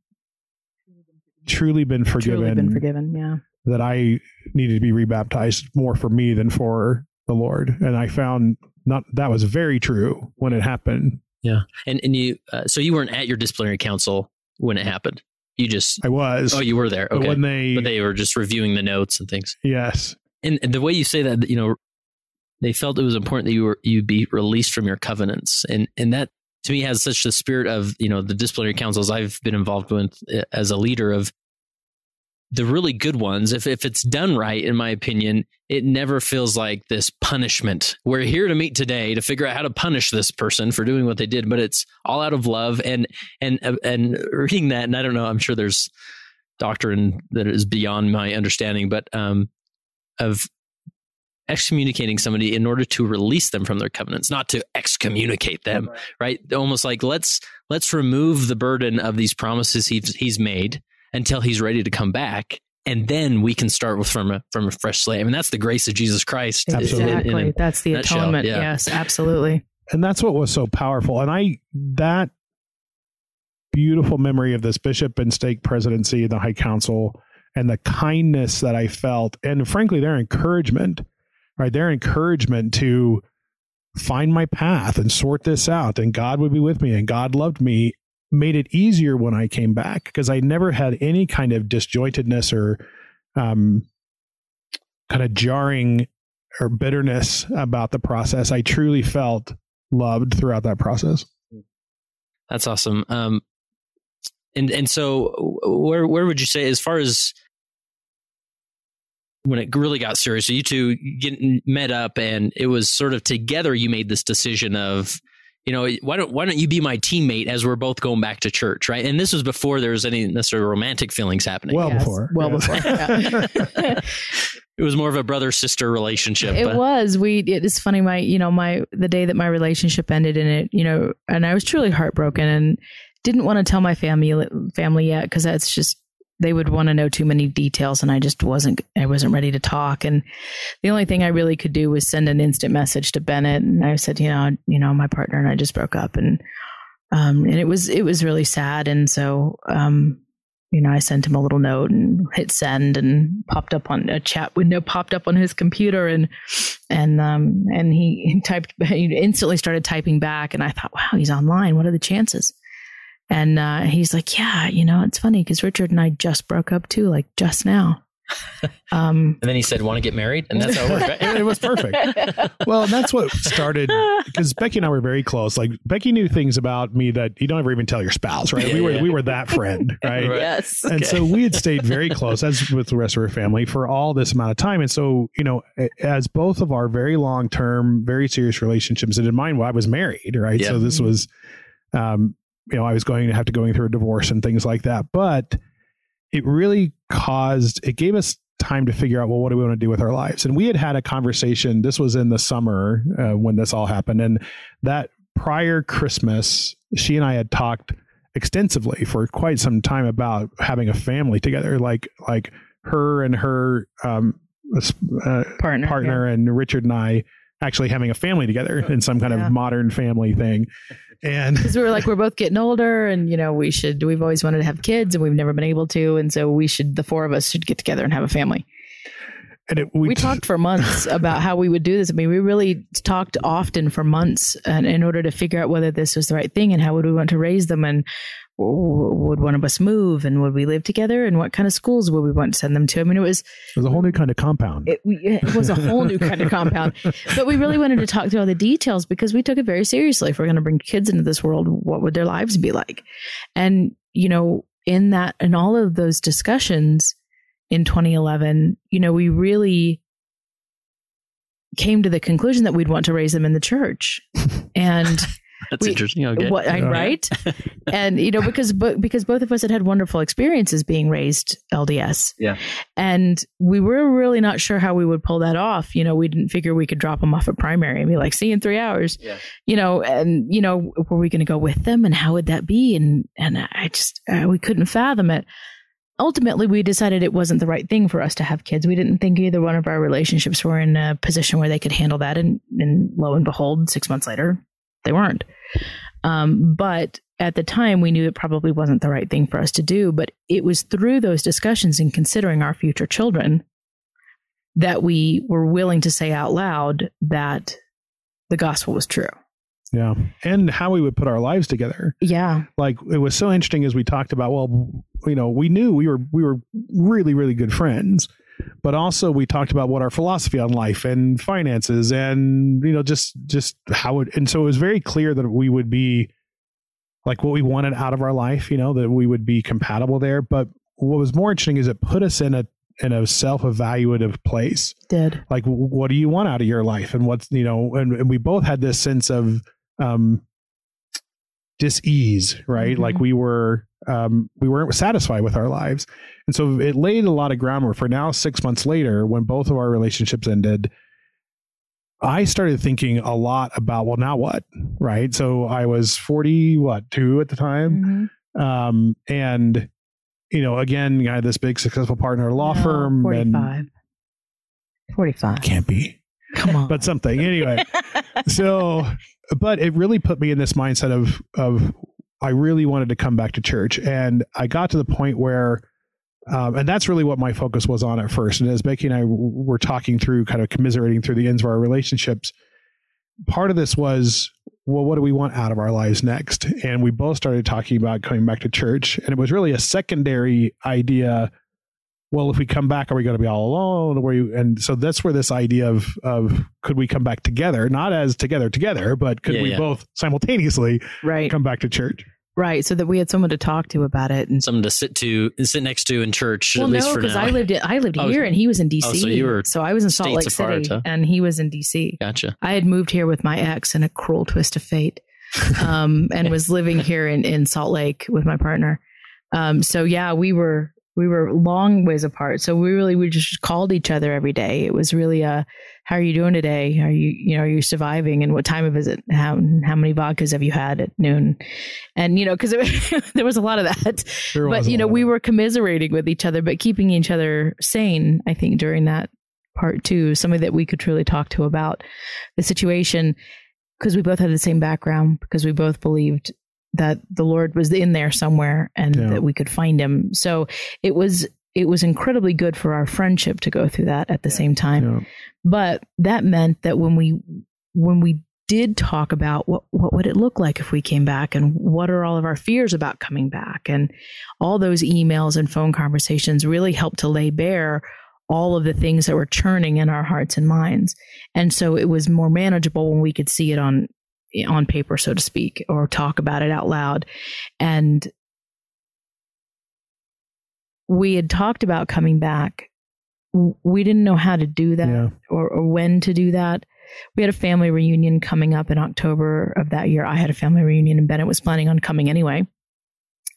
Speaker 3: truly been forgiven,
Speaker 2: truly been forgiven. Yeah.
Speaker 3: that I needed to be rebaptized more for me than for the Lord, and I found not that was very true when it happened.
Speaker 1: yeah. And and you uh, so you weren't at your disciplinary council when it happened. You just
Speaker 3: I was,
Speaker 1: oh you were there.
Speaker 3: but
Speaker 1: Okay,
Speaker 3: when they,
Speaker 1: but they were just reviewing the notes and things.
Speaker 3: yes,
Speaker 1: And, and the way you say that, you know, they felt it was important that you were you be released from your covenants, and and that to me has such the spirit of you know the disciplinary councils I've been involved with uh, as a leader of the really good ones. If if it's done right, in my opinion, it never feels like this punishment. We're here to meet today to figure out how to punish this person for doing what they did, but it's all out of love and and uh, and reading that, and I don't know, I'm sure there's doctrine that is beyond my understanding, but um, of excommunicating somebody in order to release them from their covenants, not to excommunicate them, right? Almost like let's let's remove the burden of these promises he's he's made until he's ready to come back. And then we can start with from a from a fresh slate. I mean, that's the grace of Jesus Christ. in- in-
Speaker 2: Exactly.
Speaker 1: in a-
Speaker 2: That's the
Speaker 1: nutshell,
Speaker 2: atonement.
Speaker 1: yeah.
Speaker 2: Yes, absolutely.
Speaker 3: and that's what was so powerful. And I that beautiful memory of this bishop and stake presidency, and the High Council, and the kindness that I felt, and frankly, their encouragement, right? Their encouragement to find my path and sort this out, and God would be with me, and God loved me, made it easier when I came back because I never had any kind of disjointedness or um, kind of jarring or bitterness about the process. I truly felt loved throughout that process.
Speaker 1: That's awesome. Um, and and so where where would you say as far as when it really got serious, so you two getting met up and it was sort of together you made this decision of you know why don't why don't you be my teammate as we're both going back to church right and this was before there was any necessarily romantic feelings happening
Speaker 3: Well
Speaker 2: Yes,
Speaker 3: before.
Speaker 2: well
Speaker 3: Yes.
Speaker 2: before.
Speaker 1: It was more of a brother sister relationship
Speaker 2: It
Speaker 1: but-
Speaker 2: was. We. It is funny. My, you know, my the day that my relationship ended in it, you know, and I was truly heartbroken and didn't want to tell my family family yet because that's just they would want to know too many details, and I just wasn't. I wasn't ready to talk. And the only thing I really could do was send an instant message to Bennett, and I said, you know, you know, my partner and I just broke up, and um, and it was it was really sad, and so um, you know, I sent him a little note and hit send and popped up on a chat window, popped up on his computer and, and, um, and he, he typed, he instantly started typing back. And I thought, wow, he's online. What are the chances? And, uh, he's like, yeah, you know, it's funny because Richard and I just broke up too, like just now. Um,
Speaker 1: and then he said want to get married and that's how it worked
Speaker 3: it was perfect. Well, that's what started because Becky and I were very close. Like Becky knew things about me that you don't ever even tell your spouse, right?
Speaker 1: Yeah,
Speaker 3: we were
Speaker 1: yeah.
Speaker 3: we were that friend, right?
Speaker 1: Right.
Speaker 2: yes.
Speaker 3: And so we had stayed very close, as with the rest of our family, for all this amount of time. And so, you know, as both of our very long term, very serious relationships, and in mine, well, I was married, right?
Speaker 1: Yeah.
Speaker 3: So this was, um, you know, I was going to have to going through a divorce and things like that. But it really caused, it gave us time to figure out, well, what do we want to do with our lives? And we had had a conversation. This was in the summer uh, when this all happened, and that prior Christmas, she and I had talked extensively for quite some time about having a family together, like like her and her um, uh,
Speaker 2: Partner.
Speaker 3: partner and Richard and I actually having a family together oh, in some kind
Speaker 2: Yeah.
Speaker 3: of modern family thing. And
Speaker 2: because we were like we're both getting older and you know we should we've always wanted to have kids and we've never been able to and so we should the four of us should get together and have a family
Speaker 3: and it,
Speaker 2: we,
Speaker 3: we,
Speaker 2: talked for months about how we would do this i mean we really talked often for months and in order to figure out whether this was the right thing and how would we want to raise them and would one of us move and would we live together and what kind of schools would we want to send them to i mean it was
Speaker 3: it was a whole new kind of compound.
Speaker 2: it, it was a whole new kind of compound. But we really wanted to talk through all the details because we took it very seriously. If we're going to bring kids into this world, what would their lives be like? And, you know, in that, in all of those discussions in 2011, you know, we really came to the conclusion that we'd want to raise them in the church. And
Speaker 1: that's
Speaker 2: We-
Speaker 1: interesting okay
Speaker 2: what I
Speaker 3: Yeah.
Speaker 2: right? and you know because bo- because both of us had had wonderful experiences being raised LDS.
Speaker 1: Yeah.
Speaker 2: And we were really not sure how we would pull that off. You know, we didn't figure we could drop them off at primary and be like, "See you in 3 hours."
Speaker 1: Yeah.
Speaker 2: You know, and you know, were we going to go with them and how would that be and and I just uh, we couldn't fathom it. Ultimately, we decided it wasn't the right thing for us to have kids. We didn't think either one of our relationships were in a position where they could handle that. And, and lo and behold, six months later, they weren't. Um, but at the time, we knew it probably wasn't the right thing for us to do. But it was through those discussions and considering our future children that we were willing to say out loud that the gospel was true.
Speaker 3: yeah. And how we would put our lives together.
Speaker 2: Yeah.
Speaker 3: Like it was so interesting as we talked about, well, you know, we knew we were we were really, really good friends. But also we talked about what our philosophy on life and finances and you know, just just how it and so it was very clear that we would be like what we wanted out of our life, you know, that we would be compatible there. But what was more interesting is it put us in a in a self-evaluative place
Speaker 2: Did.
Speaker 3: like what do you want out of your life and what's you know and, and we both had this sense of um dis-ease right
Speaker 2: Mhm.
Speaker 3: like we were um we weren't satisfied with our lives and so it laid a lot of groundwork for now six months later when both of our relationships ended i started thinking a lot about well now what right so i was 40 what two at the time
Speaker 2: Mhm.
Speaker 3: um and you know again i had this big successful partner at a law
Speaker 2: No,
Speaker 3: firm
Speaker 2: 45.
Speaker 3: and
Speaker 2: 45.
Speaker 3: can't be
Speaker 2: Come on.
Speaker 3: but something anyway so but it really put me in this mindset of of I really wanted to come back to church. And I got to the point where, um, and that's really what my focus was on at first. And as Becky and I were talking through, kind of commiserating through the ends of our relationships, part of this was, well, what do we want out of our lives next? And we both started talking about coming back to church. And it was really a secondary idea. Well, if we come back, are we going to be all alone? Where you, and so that's where this idea of of could we come back together, not as together together, but could
Speaker 1: Yeah,
Speaker 3: we
Speaker 1: yeah.
Speaker 3: both simultaneously
Speaker 2: Right.
Speaker 3: come back to church?
Speaker 2: Right. So that we had someone to talk to about it. And
Speaker 1: Someone to sit to sit next to in church
Speaker 2: well,
Speaker 1: at least
Speaker 2: no, because. I lived I lived
Speaker 1: Oh,
Speaker 2: here and he was in DC.
Speaker 1: oh, so you were
Speaker 2: so I was in Salt Lake
Speaker 1: apart,
Speaker 2: City
Speaker 1: huh?
Speaker 2: and he was in DC.
Speaker 1: Gotcha.
Speaker 2: I had moved here with my ex in a cruel twist of fate, um, and was living here in, in Salt Lake with my partner. Um, so yeah, we were we were long ways apart. So we really we just called each other every day. It was really a how are you doing today? Are you you know are you surviving? And what time of is it? How how many vodkas have you had at noon? And you know because there was a lot of that.
Speaker 3: There
Speaker 2: but you know we were commiserating with each other, but keeping each other sane. I think during that part too, somebody that we could truly talk to about the situation because we both had the same background because we both believed that the lord was in there somewhere and
Speaker 3: Yeah.
Speaker 2: that we could find him. So it was it was incredibly good for our friendship to go through that at the same time.
Speaker 3: Yeah.
Speaker 2: but that meant that when we when we did talk about what what would it look like if we came back and what are all of our fears about coming back? And all those emails and phone conversations really helped to lay bare all of the things that were churning in our hearts and minds. And so it was more manageable when we could see it on on paper so to speak or talk about it out loud. And we had talked about coming back. We didn't know how to do that
Speaker 3: Yeah.
Speaker 2: or, or when to do that. We had a family reunion coming up in october of that year. I had a family reunion and bennett was planning on coming anyway.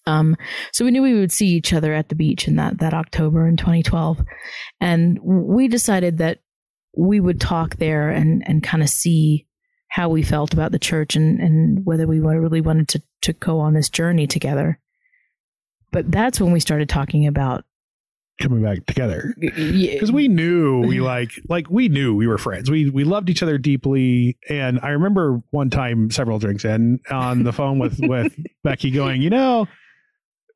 Speaker 2: Um, so we knew we would see each other at the beach in that that october in 2012 and we decided that we would talk there and and kind of see how we felt about the church and and whether we really wanted to to go on this journey together but that's when we started talking about
Speaker 3: coming back together
Speaker 2: because
Speaker 3: we knew we like like we knew we were friends. We we loved each other deeply, and I remember one time, several drinks in, on the phone with with Becky, going, you know.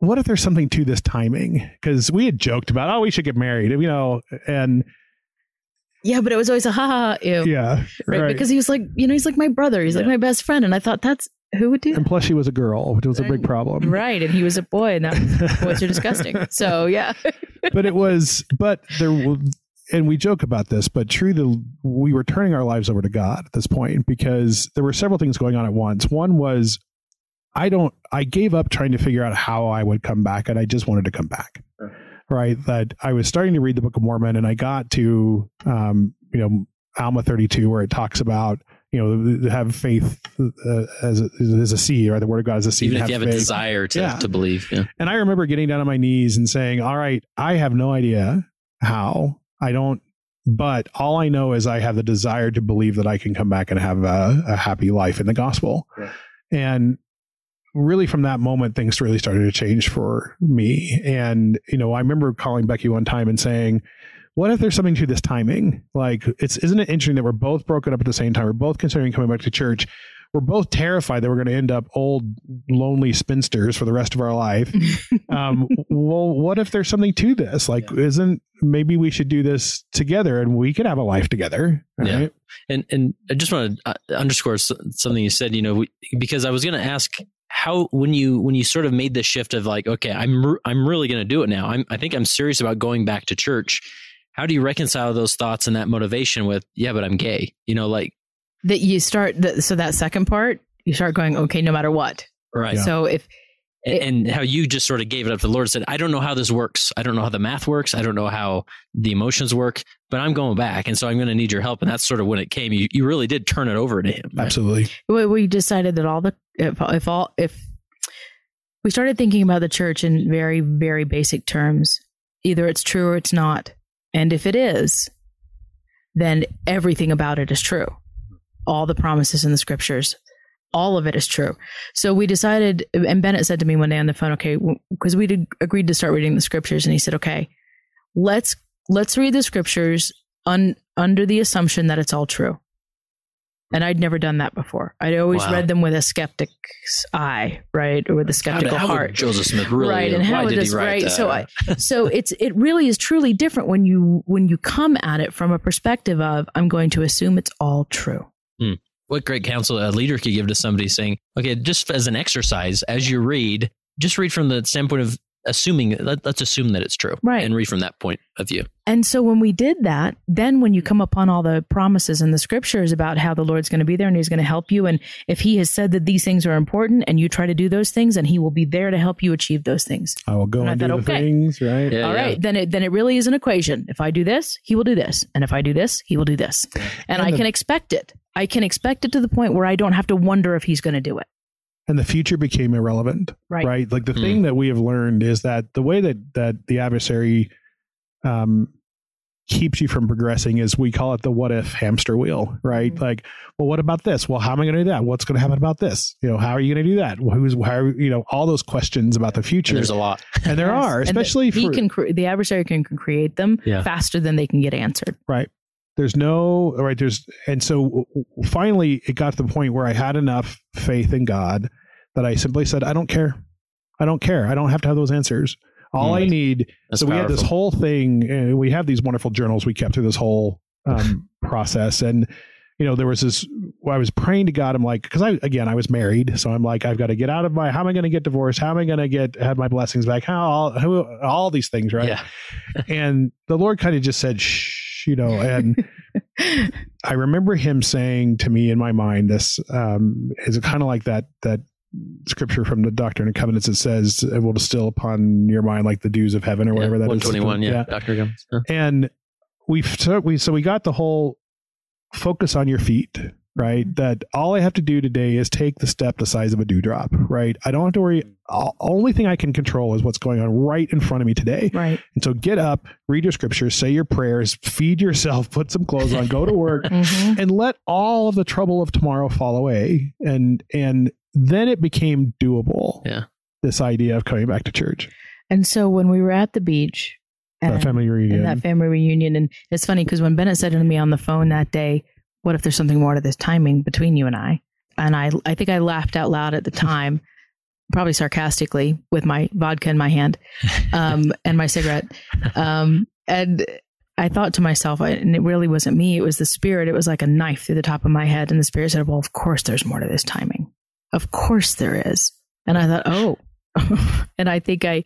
Speaker 3: What if there's something to this timing? Because we had joked about, oh, we should get married, you know, and
Speaker 2: yeah but it was always a ha ha ha, ew
Speaker 3: yeah,
Speaker 2: right?
Speaker 3: right.
Speaker 2: because he was like you know he's like my brother he's like my best friend and i thought that's who would do That?
Speaker 3: and plus she was a girl, which was a big problem.
Speaker 2: right and he was a boy and that boys are disgusting so yeah
Speaker 3: but it was but there w- and we joke about this but true the we were turning our lives over to god at this point because there were several things going on at once one was i don't i gave up trying to figure out how i would come back and i just wanted to come back right that i was starting to read the book of mormon and i got to um you know alma 32 where it talks about you know have faith uh, as a, as a seed right the word of god as a seed
Speaker 1: Even if you have a desire to,
Speaker 3: Yeah.
Speaker 1: to believe. Yeah.
Speaker 3: And I remember getting down on my knees and saying, All right, I have no idea how. I don't, but all I know is I have the desire to believe that I can come back and have a, a happy life in the gospel.
Speaker 1: Right.
Speaker 3: And really from that moment, things really started to change for me. And, you know, I remember calling Becky one time and saying, what if there's something to this timing? Like, it's isn't it interesting that we're both broken up at the same time? We're both considering coming back to church. We're both terrified that we're going to end up old, lonely spinsters for the rest of our life. um, well, what if there's something to this? Like, isn't maybe we should do this together and we could have a life together?
Speaker 1: Yeah.
Speaker 3: right?
Speaker 1: And and I just want to uh, underscore something you said. You know, we, because I was going to ask how when you when you sort of made the shift of like, okay, I'm re- I'm really going to do it now. I'm I think I'm serious about going back to church. How do you reconcile those thoughts and that motivation with, yeah, but I'm gay? You know, like
Speaker 2: that you start the, so that second part you start going okay no matter what
Speaker 1: right.
Speaker 3: Yeah.
Speaker 2: so if
Speaker 1: And, and how you just sort of gave it up to the Lord. Said, I don't know how this works. I don't know how the math works. I don't know how the emotions work. But I'm going back, and so I'm going to need your help. And that's sort of when it came. You you really did turn it over to Him. right?
Speaker 3: Absolutely.
Speaker 2: we, we decided that all the if, if all if we started thinking about the church in very very basic terms either it's true or it's not. And if it is then everything about it is true. All the promises in the scriptures all of it is true. So we decided and bennett said to me one day on the phone okay because we'd agreed to start reading the scriptures. And he said okay let's let's read the scriptures un, under the assumption that it's all true And I'd never done that before. I'd always
Speaker 1: Wow.
Speaker 2: read them with a skeptic's eye, right, or with a skeptical
Speaker 1: did- how
Speaker 2: heart.
Speaker 1: Joseph Smith really?
Speaker 2: right and how
Speaker 1: did
Speaker 2: does
Speaker 1: he write
Speaker 2: right
Speaker 1: that?
Speaker 2: so I, so it's it really is truly different when you when you come at it from a perspective of i'm going to assume it's all true hmm.
Speaker 1: what great counsel a leader could give to somebody saying, okay, just as an exercise, as you read, just read from the standpoint of assuming, let, let's assume that it's true.
Speaker 2: Right.
Speaker 1: And read from that point of view.
Speaker 2: and so when we did that then when you come upon all the promises in the scriptures about how the lord's going to be there and he's going to help you and if he has said that these things are important and you try to do those things and he will be there to help you achieve those things
Speaker 3: I will go
Speaker 2: And
Speaker 3: and do
Speaker 2: thought,
Speaker 3: the
Speaker 2: okay.
Speaker 3: things, right?
Speaker 1: Yeah,
Speaker 2: All
Speaker 1: yeah.
Speaker 2: right, then it then it really is an equation. If I do this, he will do this, and if I do this, he will do this, and,
Speaker 3: And
Speaker 2: I
Speaker 3: the-
Speaker 2: can expect it. I can expect it to the point where I don't have to wonder if he's going to do it.
Speaker 3: And the future became irrelevant.
Speaker 2: Right.
Speaker 3: right? Like the
Speaker 1: Hmm.
Speaker 3: thing that we have learned is that the way that that the adversary um, keeps you from progressing is we call it the what if hamster wheel, right?
Speaker 2: Mhm.
Speaker 3: Like, well, what about this? Well, how am I going to do that? What's going to happen about this? You know, how are you going to do that? Well, who's how? You know, all those questions about the future,
Speaker 1: And there's a lot.
Speaker 3: and there
Speaker 2: Yes.
Speaker 3: are,
Speaker 2: And the-
Speaker 3: especially
Speaker 2: he
Speaker 3: for
Speaker 2: can cre- the adversary can, can create them
Speaker 1: Yeah.
Speaker 2: faster than they can get answered.
Speaker 3: right. There's no right. There's and so finally it got to the point where I had enough faith in God that I simply said, I don't care. I don't care. I don't have to have those answers. All I
Speaker 1: Mm.
Speaker 3: need
Speaker 1: That's
Speaker 3: so we had this whole thing and we have these wonderful journals we kept through this whole um, process and you know there was this i was praying to god i'm like because i again i was married so i'm like i've got to get out of my how am i going to get divorced how am i going to get have my blessings back how all, who, all these things right
Speaker 1: Yeah.
Speaker 3: and the lord kind of just said shh you know and i remember him saying to me in my mind this um is kind of like that that scripture from the doctrine and covenants that says it will distill upon your mind like the dews of heaven or whatever
Speaker 1: yeah.
Speaker 3: that is.
Speaker 1: 121, yeah. Dr. Gummins. Huh.
Speaker 3: and we so we so we got the whole focus on your feet right
Speaker 2: Mhm.
Speaker 3: that all i have to do today is take the step the size of a dewdrop right i don't have to worry all, only thing i can control is what's going on right in front of me today
Speaker 2: right.
Speaker 3: and so get up read your scriptures say your prayers feed yourself put some clothes on go to work
Speaker 2: Mhm.
Speaker 3: and let all of the trouble of tomorrow fall away and and then it became doable
Speaker 1: Yeah.
Speaker 3: this idea of coming back to church
Speaker 2: And so when we were at the beach,
Speaker 3: that family reunion
Speaker 2: in that family reunion. And it's funny because when Bennett said to me on the phone that day, "What if there's something more to this timing between you and I?" and I, I think I laughed out loud at the time, probably sarcastically, with my vodka in my hand um, and my cigarette. Um, and I thought to myself, and it really wasn't me; it was the spirit. It was like a knife through the top of my head, and the spirit said, "Well, of course, there's more to this timing. Of course, there is." And I thought, "Oh," and I think I.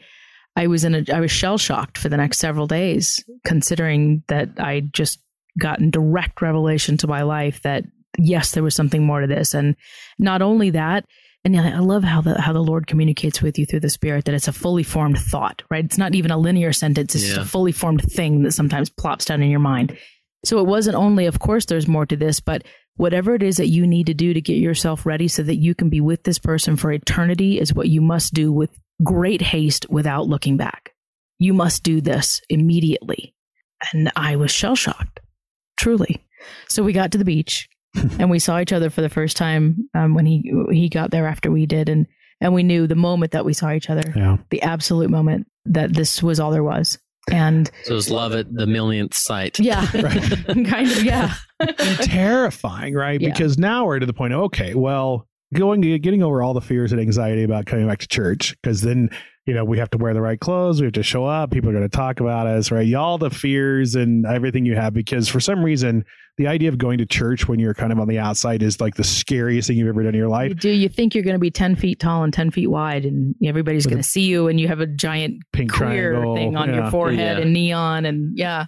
Speaker 2: I was in a I was shell shocked for the next several days, considering that I just gotten direct revelation to my life that yes, there was something more to this, and not only that, and I love how the how the Lord communicates with you through the Spirit that it's a fully formed thought, right? It's not even a linear sentence; it's just a fully formed thing that sometimes plops down in your mind. So it wasn't only, of course, there's more to this, but whatever it is that you need to do to get yourself ready so that you can be with this person for eternity is what you must do with great haste without looking back. You must do this immediately. And I was shell shocked, truly. So we got to the beach and we saw each other for the first time um, when he he got there after we did, and and we knew the moment that we saw each other,
Speaker 3: yeah
Speaker 2: the absolute moment that this was all there was. And
Speaker 1: So it's love at the millionth sight.
Speaker 2: yeah,
Speaker 3: Right.
Speaker 2: kind of yeah.
Speaker 3: and terrifying, right?
Speaker 2: Yeah.
Speaker 3: Because now we're to the point. Of, okay, well, going getting over all the fears and anxiety about coming back to church, because then you know we have to wear the right clothes, we have to show up, people are going to talk about us, right? All the fears and everything you have, because for some reason, the idea of going to church when you're kind of on the outside is like the scariest thing you've ever done in your life.
Speaker 2: You do you think you're going to be ten feet tall and ten feet wide, and everybody's going to see you, and you have a giant
Speaker 3: Pink
Speaker 2: queer
Speaker 3: triangle
Speaker 2: thing on
Speaker 3: yeah.
Speaker 2: your forehead
Speaker 1: Yeah.
Speaker 2: and neon, and yeah,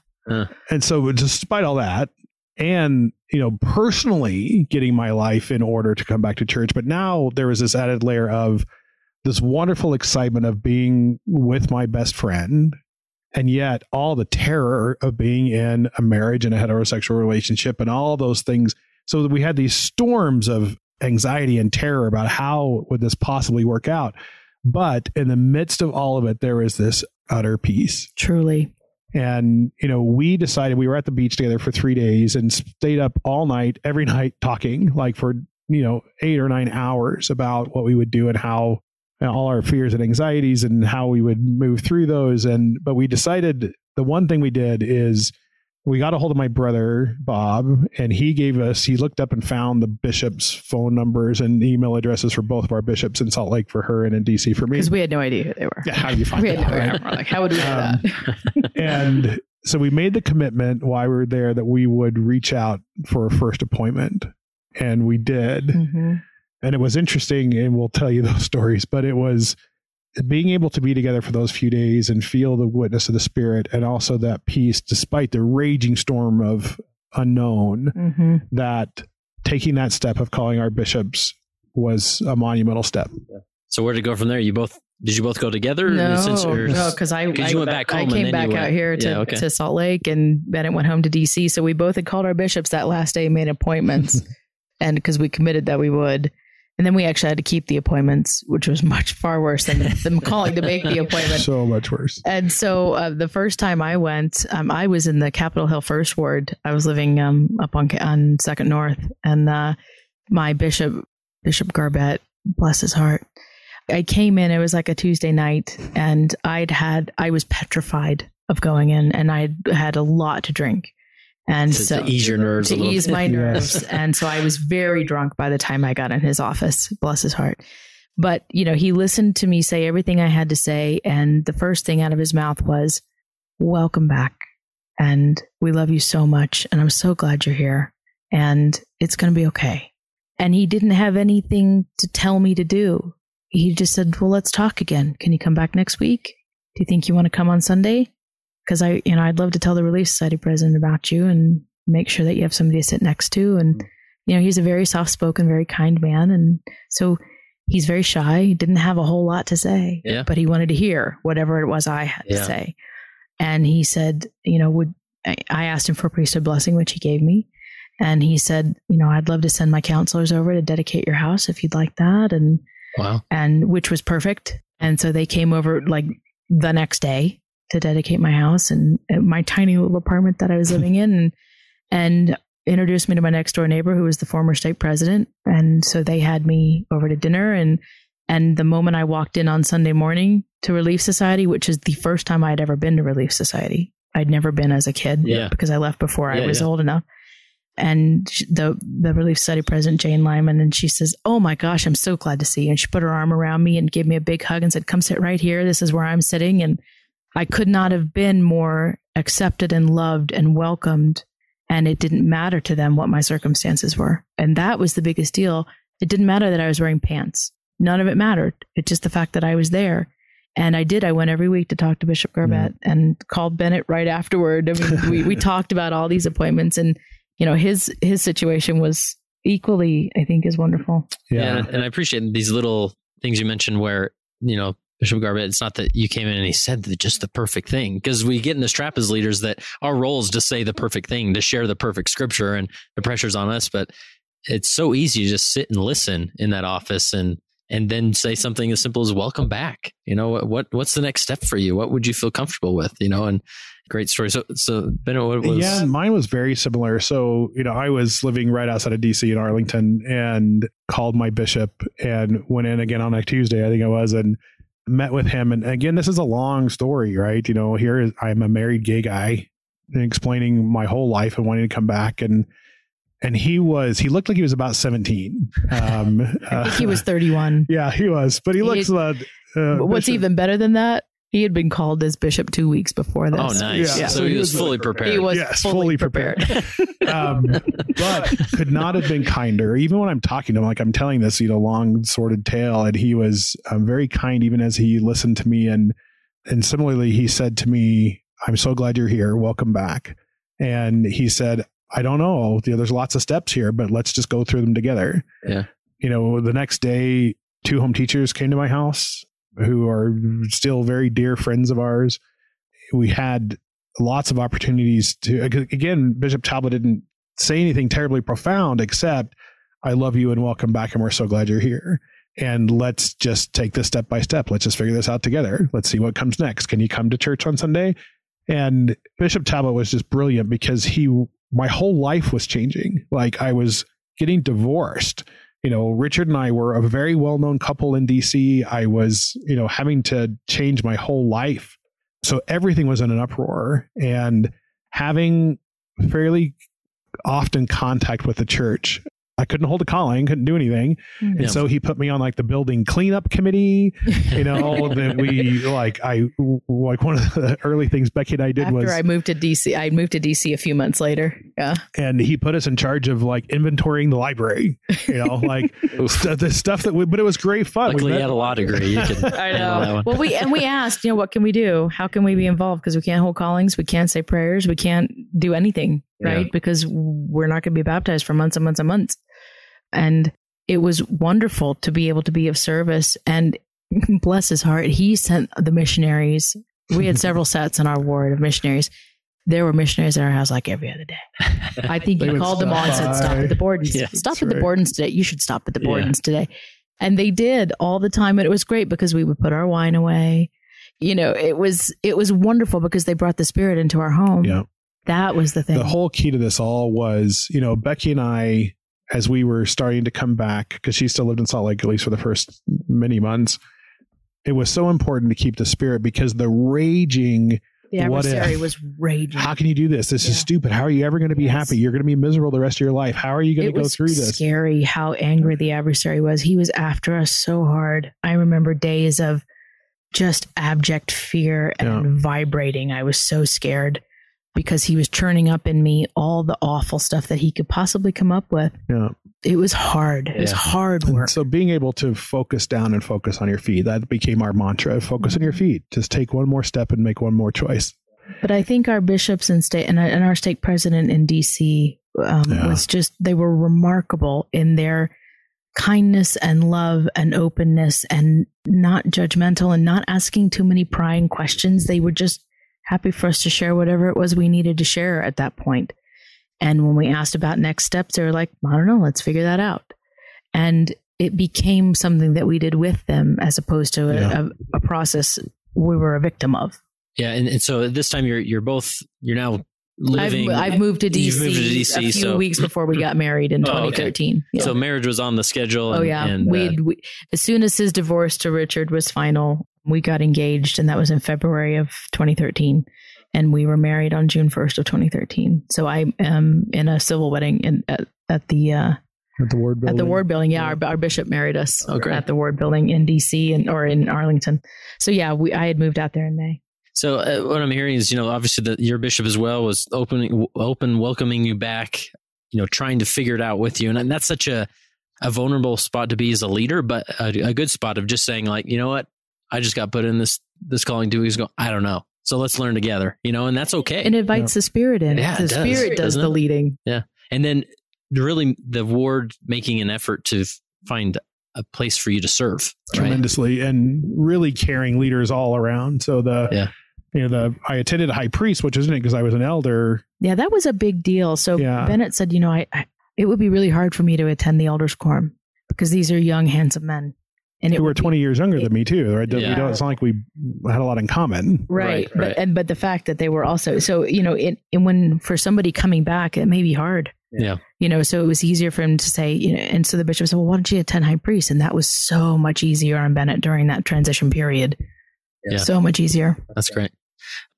Speaker 3: And so, despite all that, and you know, personally getting my life in order to come back to church, but now there is this added layer of this wonderful excitement of being with my best friend, and yet all the terror of being in a marriage and a heterosexual relationship, and all those things. So we had these storms of anxiety and terror about how would this possibly work out. But in the midst of all of it, there was this utter peace
Speaker 2: truly.
Speaker 3: and you know we decided we were at the beach together for three days and stayed up all night every night talking like for you know eight or nine hours about what we would do and how and all our fears and anxieties and how we would move through those and but we decided the one thing we did is we got a hold of my brother Bob, and he gave us. He looked up and found the bishops' phone numbers and email addresses for both of our bishops in Salt Lake for her and in DC for me.
Speaker 2: Because we had no idea who they were.
Speaker 3: Yeah, how do you find
Speaker 2: we had
Speaker 3: that?
Speaker 2: no idea. Like, how would we
Speaker 3: Um,
Speaker 2: that?
Speaker 3: and so we made the commitment while we were there that we would reach out for a first appointment, and we did.
Speaker 2: Mhm.
Speaker 3: And it was interesting, and we'll tell you those stories. But it was being able to be together for those few days and feel the witness of the Spirit, and also that peace, despite the raging storm of unknown.
Speaker 2: Mhm.
Speaker 3: That taking that step of calling our bishops was a monumental step.
Speaker 1: So where to go from there? You both did you both go together?
Speaker 2: No,
Speaker 1: Since- or-
Speaker 2: no, because I,
Speaker 1: 'Cause
Speaker 2: I,
Speaker 1: you went back
Speaker 2: I
Speaker 1: home and
Speaker 2: came
Speaker 1: then
Speaker 2: back
Speaker 1: you
Speaker 2: out
Speaker 1: went-
Speaker 2: here to,
Speaker 1: Yeah, okay.
Speaker 2: to Salt Lake, and Bennett went home to DC. So we both had called our bishops that last day, made appointments, and because we committed that we would, and then we actually had to keep the appointments, which was much far worse than them calling to make the appointment.
Speaker 3: So much worse.
Speaker 2: And so uh, the first time I went, um, I was in the Capitol Hill First Ward. I was living um, up on on Second North, and uh, my bishop, Bishop Garbett, bless his heart. I came in. It was like a Tuesday night, and I'd had I was petrified of going in, and I had a lot to drink, and
Speaker 1: to,
Speaker 2: so
Speaker 1: to ease your nerves
Speaker 2: to
Speaker 1: little
Speaker 2: ease
Speaker 1: bit.
Speaker 2: my
Speaker 3: Yes.
Speaker 2: nerves. and so I was very drunk by the time I got in his office. Bless his heart. But, you know, he listened to me say everything I had to say. And the first thing out of his mouth was, Welcome back. And we love you so much. And I'm so glad you're here. And it's going to be okay. And he didn't have anything to tell me to do. He just said, Well, let's talk again. Can you come back next week? Do you think you want to come on Sunday? Because I, you know, I'd love to tell the Relief Society president about you and make sure that you have somebody to sit next to. And, mm. you know, he's a very soft spoken, very kind man. And so he's very shy. He didn't have a whole lot to say,
Speaker 1: Yeah.
Speaker 2: but he wanted to hear whatever it was I had
Speaker 1: Yeah.
Speaker 2: to say. And he said, you know, would I I asked him for a priesthood blessing, which he gave me. And he said, you know, I'd love to send my counselors over to dedicate your house if you'd like that. And
Speaker 1: Wow.
Speaker 2: and which was perfect. And so they came over like the next day to dedicate my house and my tiny little apartment that I was living in, and, and introduced me to my next door neighbor who was the former stake president. And so they had me over to dinner, and and the moment I walked in on Sunday morning to Relief Society, which is the first time I'd ever been to Relief Society, I'd never been as a kid
Speaker 1: Yeah.
Speaker 2: because I left before I was
Speaker 1: yeah.
Speaker 2: old enough and the the relief society president Jane Lyman, and she says, "Oh my gosh, I'm so glad to see you." And she put her arm around me and gave me a big hug and said, "Come sit right here. This is where I'm sitting." And I could not have been more accepted and loved and welcomed. And it didn't matter to them what my circumstances were, and that was the biggest deal. It didn't matter that I was wearing pants. None of it mattered. It's just the fact that I was there. And I did. I went every week to talk to Bishop Garbett and called Bennett right afterward. I mean, we, we talked about all these appointments and you know his his situation was equally i think is wonderful
Speaker 1: Yeah. and, and I appreciate these little things you mentioned where, you know, Bishop Garbett, it's not that you came in and he said the, just the perfect thing because we get in this trap as leaders that our role is to say the perfect thing, to share the perfect scripture and the pressure's on us. But it's so easy to just sit and listen in that office and, and then say something as simple as welcome back. You know, what, what, what's the next step for you? What would you feel comfortable with? You know, and great story. So, so what was,
Speaker 3: yeah, mine was very similar. So, you know, I was living right outside of DC in Arlington and called my bishop and went in again on a Tuesday, I think it was, and met with him. And again, this is a long story, right? You know, here is, I'm a married gay guy and explaining my whole life and wanting to come back. And, and he was, he looked like he was about 17. Um,
Speaker 2: i think he was 31
Speaker 3: yeah, he was, but he
Speaker 2: He-
Speaker 3: looks, uh, uh,
Speaker 2: what's
Speaker 3: bishop-
Speaker 2: even better than that he had been called as bishop two weeks before this
Speaker 1: oh, nice.
Speaker 3: Yeah.
Speaker 1: So,
Speaker 3: So
Speaker 1: he
Speaker 3: he
Speaker 1: was
Speaker 3: was
Speaker 1: fully prepared.
Speaker 2: he was
Speaker 3: Yes,
Speaker 2: fully,
Speaker 3: fully
Speaker 2: prepared,
Speaker 3: um, but could not have been kinder. Even when I'm talking to him, like I'm telling this, you know, long sordid tale, and he was um, very kind, even as he listened to me. And and similarly, he said to me, "I'm so glad you're here. Welcome back." And he said, "I don't know. You know, there's lots of steps here, but let's just go through them together."
Speaker 1: Yeah.
Speaker 3: You know, the next day, two home teachers came to my house who are still very dear friends of ours. We had lots of opportunities to again bishop talbot didn't say anything terribly profound except i love you and welcome back and we're so glad you're here. And let's just take this step by step. Let's just figure this out together. Let's see what comes next. Can you come to church on sunday? And bishop talbot was just brilliant because he my whole life was changing. Like i was getting divorced you know richard and i were a very well-known couple in dc i was you know having to change my whole life so everything was in an uproar and having fairly often contact with the church. I couldn't hold a calling, couldn't do anything. Mm-hmm. And
Speaker 1: Yeah.
Speaker 3: so he put me on like the building cleanup committee. You know, that we like I like one of the early things Becky and I did
Speaker 2: After
Speaker 3: was
Speaker 2: I moved to DC, I moved to DC a few months later. Yeah.
Speaker 3: and he put us in charge of like inventorying the library. You know, like st- the stuff that we but it was great fun. We
Speaker 1: Luckily, you
Speaker 3: met-
Speaker 1: had a law degree. You could
Speaker 2: I
Speaker 1: handle that
Speaker 2: know.
Speaker 1: one.
Speaker 2: Well, we and we asked, you know, what can we do? How can we be involved? Because we can't hold callings, we can't say prayers, we can't do anything, right?
Speaker 1: Yeah.
Speaker 2: Because we're not going to be baptized for months and months and months. And it was wonderful to be able to be of service. And bless his heart, he sent the missionaries. We had several sets in our ward of missionaries. There were missionaries in our house like every other day. I think you called them all and said,
Speaker 3: stop
Speaker 2: "Stop at the Bordens.
Speaker 1: Yeah,
Speaker 2: stop at the. Bordens today. You should stop at the
Speaker 1: Yeah.
Speaker 2: Bordens today." And they did all the time, and it was great because we would put our wine away. You know, it was it was wonderful because they brought the spirit into our home.
Speaker 3: Yeah.
Speaker 2: That was the thing.
Speaker 3: the whole key to this all was, you know, Becky and I, as we were starting to come back, because she still lived in Salt Lake, at least for the first many months, it was so important to keep the spirit because the raging,
Speaker 2: the
Speaker 3: what if-
Speaker 2: adversary was raging.
Speaker 3: how can you do this? This is stupid. How are you ever going to be
Speaker 2: Yes.
Speaker 3: happy? You're going to be miserable the rest of your life. How are you going
Speaker 2: it
Speaker 3: to go through this?
Speaker 2: Scary how angry the adversary was. He was after us so hard. I remember days of just abject fear and vibrating. I was so scared because he was churning up in me all the awful stuff that he could possibly come up with.
Speaker 3: Yeah.
Speaker 2: It was hard. It was
Speaker 1: Yeah.
Speaker 2: hard
Speaker 3: And
Speaker 2: work.
Speaker 3: so being able to focus down and focus on your feet, that became our mantra. Focus on your feet. Just take one more step and make one more choice.
Speaker 2: But I think our bishops and stake and, and our stake president in DC um,
Speaker 3: Yeah.
Speaker 2: was just they were remarkable in their kindness and love and openness and not judgmental and not asking too many prying questions. They were just happy for us to share whatever it was we needed to share at that point. And when we asked about next steps, they were like, I don't know, let's figure that out. And it became something that we did with them as opposed to a,
Speaker 3: Yeah.
Speaker 2: a, a process we were a victim of.
Speaker 1: Yeah, and, and so this time you're you're both you're now living.
Speaker 2: I've, I've moved to DC,
Speaker 1: You've moved to DC,
Speaker 2: a few
Speaker 1: so-
Speaker 2: weeks before we got married in
Speaker 1: Oh, okay.
Speaker 2: 2013. Yeah.
Speaker 1: So marriage was on the schedule.
Speaker 2: oh yeah,
Speaker 1: and,
Speaker 2: we,
Speaker 1: uh,
Speaker 2: we as soon as his divorce to Richard was final, we got engaged, and that was in February of 2013, and we were married on June 1st of 2013. So I am in a civil wedding in at, at the uh,
Speaker 3: At the ward
Speaker 2: at the ward building. Yeah, our, our bishop married us
Speaker 1: Oh, great.
Speaker 2: at the ward building in DC and or in Arlington. So yeah, we I had moved out there in May.
Speaker 1: So uh, what I'm hearing is, you know, obviously that your bishop as well was opening, open, welcoming you back. You know, trying to figure it out with you, and that's such a a vulnerable spot to be as a leader, but a, a good spot of just saying like, you know what, I just got put in this this calling two weeks ago. I don't know, so let's learn together. You know, and that's okay.
Speaker 2: And it invites the spirit in.
Speaker 1: Yeah,
Speaker 2: the
Speaker 1: it does,
Speaker 2: spirit does the
Speaker 1: it?
Speaker 2: leading. Yeah.
Speaker 1: And then really the ward making an effort to find a place for you to serve. Right?
Speaker 3: tremendously and really caring leaders all around. So the
Speaker 1: Yeah.
Speaker 3: you know the I attended a high priest, which isn't it because I was an elder.
Speaker 2: Yeah, that was a big deal. So
Speaker 3: Yeah.
Speaker 2: Bennett said, you know, I, I it would be really hard for me to attend the elders quorum because these are young, handsome men, and it
Speaker 3: who were
Speaker 2: would be-
Speaker 3: 20 years younger than me too. Right? We
Speaker 1: Yeah.
Speaker 3: don't, it's not like we had a lot in common.
Speaker 2: right,
Speaker 1: Right,
Speaker 2: but
Speaker 1: right.
Speaker 2: and but the fact that they were also so you know it and when for somebody coming back it may be hard.
Speaker 1: Yeah.
Speaker 2: You know, so it was easier for him to say, you know, and so the bishop said, well, why don't you attend high priest? And that was so much easier on Bennett during that transition period.
Speaker 1: Yeah.
Speaker 2: So much easier.
Speaker 1: That's great.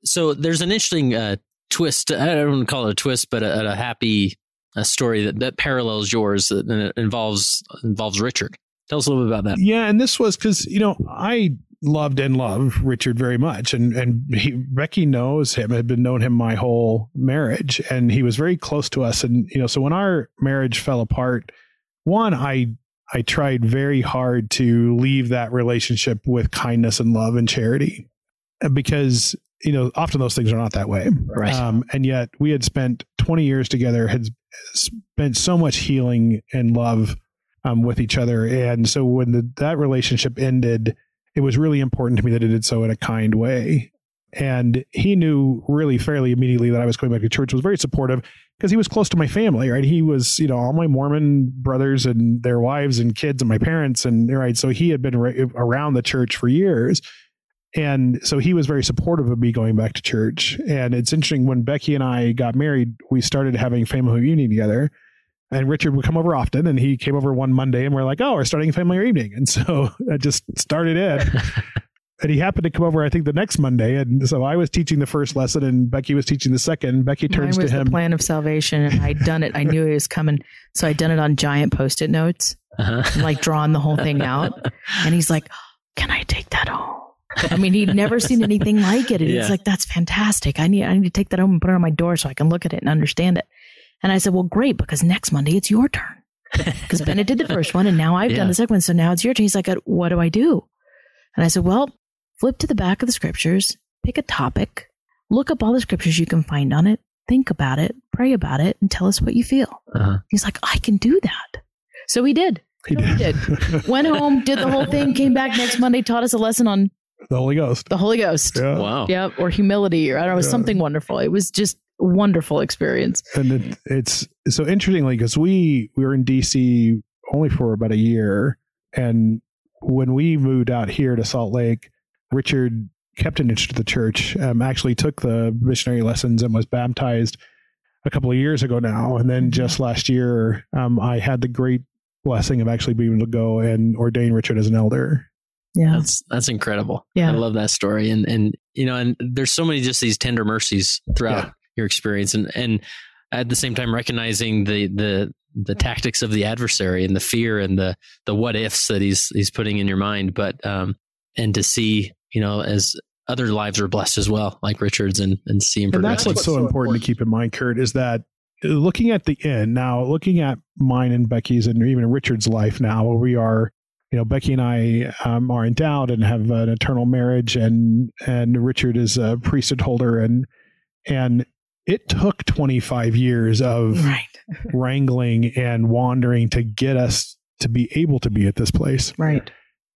Speaker 1: So there's an interesting uh, twist. I don't want to call it a twist, but a, a happy uh story that, that parallels yours that and it involves involves Richard. Tell us a little bit about that.
Speaker 3: Yeah, and this was because you know I loved and love Richard very much, and and he, Becky knows him. Had been known him my whole marriage, and he was very close to us. And you know, so when our marriage fell apart, one I I tried very hard to leave that relationship with kindness and love and charity, uh, because you know often those things are not that way.
Speaker 1: Right.
Speaker 3: Um, and yet we had spent 20 years together, had spent so much healing and love um, with each other. And so when the, that relationship ended, it was really important to me that it did so in a kind way. And he knew really fairly immediately that I was going back to church, was very supportive because he was close to my family, right? He was, you know, all my Mormon brothers and their wives and kids and my parents. And, right. So he had been around the church for years. And so he was very supportive of me going back to church. And it's interesting when Becky and I got married, we started having family reunion together. And Richard would come over often, and he came over one Monday, and we're like, "Oh, we're starting a family evening," and so I just started in. and he happened to come over, I think, the next Monday. And so I was teaching the first lesson, and Becky was teaching the second. Becky turns
Speaker 2: Mine was
Speaker 3: to him.
Speaker 2: the plan of salvation, and I'd done it. I knew he was coming, so I'd done it on giant post-it notes,
Speaker 1: Uh-huh.
Speaker 2: and, like drawing the whole thing out. And he's like, "Can I take that home?" I mean, he'd never seen anything like it, and
Speaker 1: Yeah.
Speaker 2: he's like, "That's fantastic. I need, I need to take that home and put it on my door so I can look at it and understand it." And I said, "Well, great, because next Monday it's your turn." Because Bennett did the first one, and now I've
Speaker 1: Yeah.
Speaker 2: done the second one, so now it's your turn. He's like, "Uh, "What do I do?" And I said, "Well, flip to the back of the scriptures, pick a topic, look up all the scriptures you can find on it, think about it, pray about it, and tell us what you feel."
Speaker 1: Uh-huh.
Speaker 2: He's like, "I can do that." So he did.
Speaker 3: He
Speaker 2: So he did. Went home, did the whole thing, came back next Monday, taught us a lesson on
Speaker 3: the Holy Ghost.
Speaker 2: the Holy Ghost.
Speaker 3: Yeah.
Speaker 1: Wow.
Speaker 2: Yep, or humility, or I don't know, it was
Speaker 3: Yeah.
Speaker 2: something wonderful. It was just a wonderful experience.
Speaker 3: and it, it's so interestingly because we we were in DC only for about a year, and when we moved out here to Salt Lake, Richard kept an interest to the church. Um, actually took the missionary lessons and was baptized a couple of years ago now, and then just last year, um, I had the great blessing of actually being able to go and ordain Richard as an elder.
Speaker 2: Yeah.
Speaker 1: That's that's incredible.
Speaker 2: Yeah.
Speaker 1: I love that story. And and you know, and there's so many just these tender mercies throughout
Speaker 3: Yeah.
Speaker 1: Your experience and and at the same time recognizing the the the tactics of the adversary and the fear and the the what ifs that he's he's putting in your mind. But um and to see, you know, as other lives are blessed as well, like Richard's and and see him
Speaker 3: And that's what's so important to keep in mind, Kurt, is that looking at the end now, looking at mine and Becky's and even Richard's life now, where we are, you know, Becky and I um, are endowed and have an eternal marriage, and and Richard is a priesthood holder, and and it took 25 years of
Speaker 2: Right.
Speaker 3: wrangling and wandering to get us to be able to be at this place
Speaker 2: Right.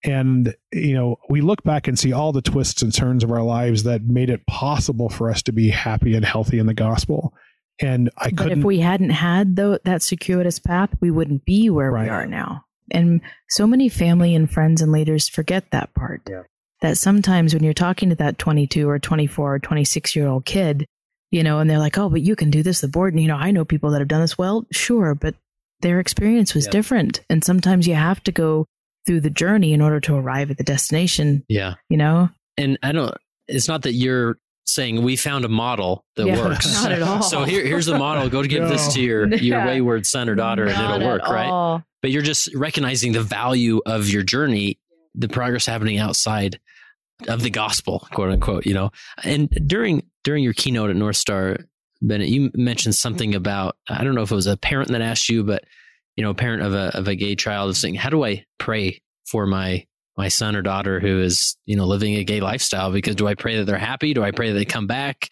Speaker 3: and you know we look back and see all the twists and turns of our lives that made it possible for us to be happy and healthy in the gospel and i
Speaker 2: But
Speaker 3: couldn't
Speaker 2: if we hadn't had though that circuitous path, we wouldn't be where
Speaker 3: Right.
Speaker 2: we are now. And so many family and friends and leaders forget that part.
Speaker 3: Yeah.
Speaker 2: That sometimes when you're talking to that 22 or 24 or 26 year old kid, you know, and they're like, "Oh, but you can do this." The board, and you know, I know people that have done this. Well, sure, but their experience was
Speaker 1: Yeah.
Speaker 2: different, and sometimes you have to go through the journey in order to arrive at the destination.
Speaker 1: yeah.
Speaker 2: You know,
Speaker 1: And I don't it's not that you're saying we found a model that
Speaker 2: Yeah,
Speaker 1: works.
Speaker 2: not at all.
Speaker 1: So here, here's the model. Go to give this to your your
Speaker 2: Yeah.
Speaker 1: wayward son or daughter, and it'll work, right? But you're just recognizing the value of your journey, the progress happening outside of the gospel, quote unquote. You know, and during during your keynote at North Star, Bennett, you mentioned something about I don't know if it was a parent that asked you, but you know, a parent of a of a gay child is saying, "How do I pray for my my son or daughter who is you know living a gay lifestyle? Because do I pray that they're happy? Do I pray that they come back?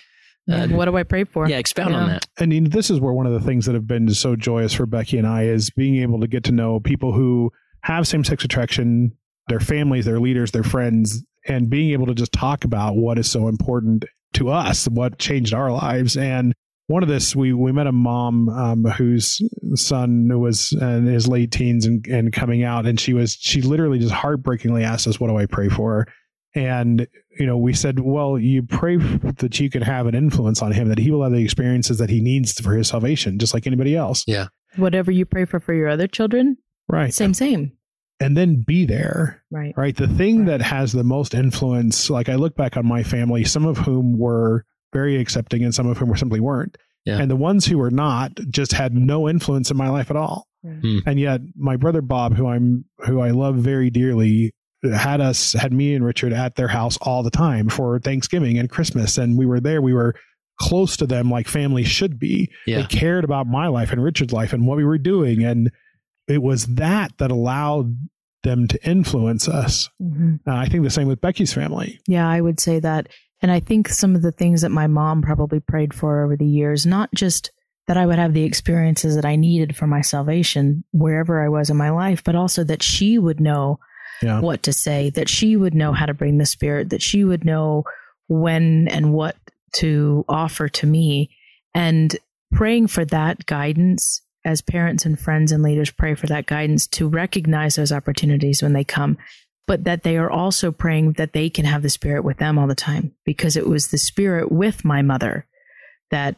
Speaker 1: Uh,
Speaker 2: what do I pray for?
Speaker 1: yeah, expound on
Speaker 2: Yeah.
Speaker 1: that.
Speaker 3: and you know, this is where one of the things that have been so joyous for becky and i is being able to get to know people who have same-sex attraction their families their leaders their friends and being able to just talk about what is so important to us what changed our lives and one of this we we met a mom um, whose son was in his late teens and, and coming out and she was she literally just heartbreakingly asked us what do i pray for and you know we said well you pray that you can have an influence on him that he will have the experiences that he needs for his salvation just like anybody else Yeah.
Speaker 2: Whatever you pray for for your other children,
Speaker 3: right
Speaker 2: same, same.
Speaker 3: And then be there
Speaker 2: Right.
Speaker 3: right the thing
Speaker 2: Right.
Speaker 3: that has the most influence like i look back on my family some of whom were very accepting and some of whom were simply weren't
Speaker 1: Yeah.
Speaker 3: and the ones who were not just had no influence in my life at all
Speaker 1: Hmm.
Speaker 3: and yet my brother bob who i'm who i love very dearly had us had me and richard at their house all the time for thanksgiving and christmas and we were there we were close to them like family should be
Speaker 1: Yeah.
Speaker 3: they cared about my life and richard's life and what we were doing and it was that that allowed them to influence us
Speaker 2: Mhm.
Speaker 3: uh, i think the same with becky's family
Speaker 2: Yeah, I would say that. And I think some of the things that my mom probably prayed for over the years, not just that I would have the experiences that I needed for my salvation wherever I was in my life, but also that she would know
Speaker 3: Yeah.
Speaker 2: what to say, that she would know how to bring the spirit, that she would know when and what to offer to me. And praying for that guidance as parents and friends and leaders pray for that guidance to recognize those opportunities when they come but that they are also praying that they can have the spirit with them all the time because it was the spirit with my mother that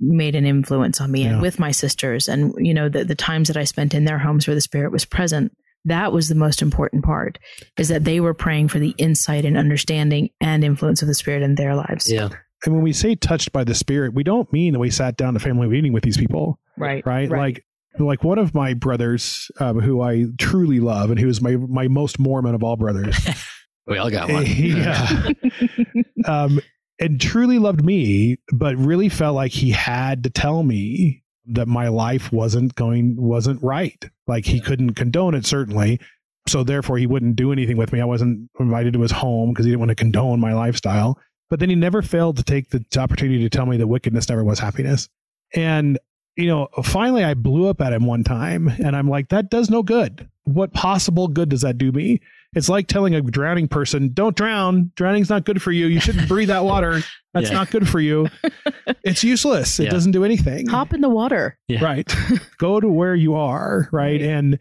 Speaker 2: made an influence on me
Speaker 3: Yeah.
Speaker 2: and with my sisters and you know the, the times that i spent in their homes where the spirit was present that was the most important part is that they were praying for the insight and understanding and influence of the spirit in their lives
Speaker 1: Yeah.
Speaker 3: And when we say touched by the Spirit, we don't mean that we sat down to family meeting with these people,
Speaker 2: right
Speaker 3: right? Like, like one of my brothers, um, who I truly love, and who is my my most Mormon of all brothers,
Speaker 1: We all got one.
Speaker 3: yeah, um, and truly loved me, but really felt like he had to tell me that my life wasn't going wasn't right. Like he couldn't condone it, certainly. So therefore, he wouldn't do anything with me. I wasn't invited to his home because he didn't want to condone my lifestyle. But then he never failed to take the opportunity to tell me that wickedness never was happiness. And you know, finally, I blew up at him one time, and I'm like, that does no good. What possible good does that do me? It's like telling a drowning person, don't drown. Drowning's not good for you. You shouldn't breathe that water. That's
Speaker 1: Yeah.
Speaker 3: not good for you. It's useless. It
Speaker 1: Yeah.
Speaker 3: doesn't do anything.
Speaker 2: hop in the water
Speaker 1: Yeah.
Speaker 3: Right. Go to where you are. Right.
Speaker 2: Right.
Speaker 3: And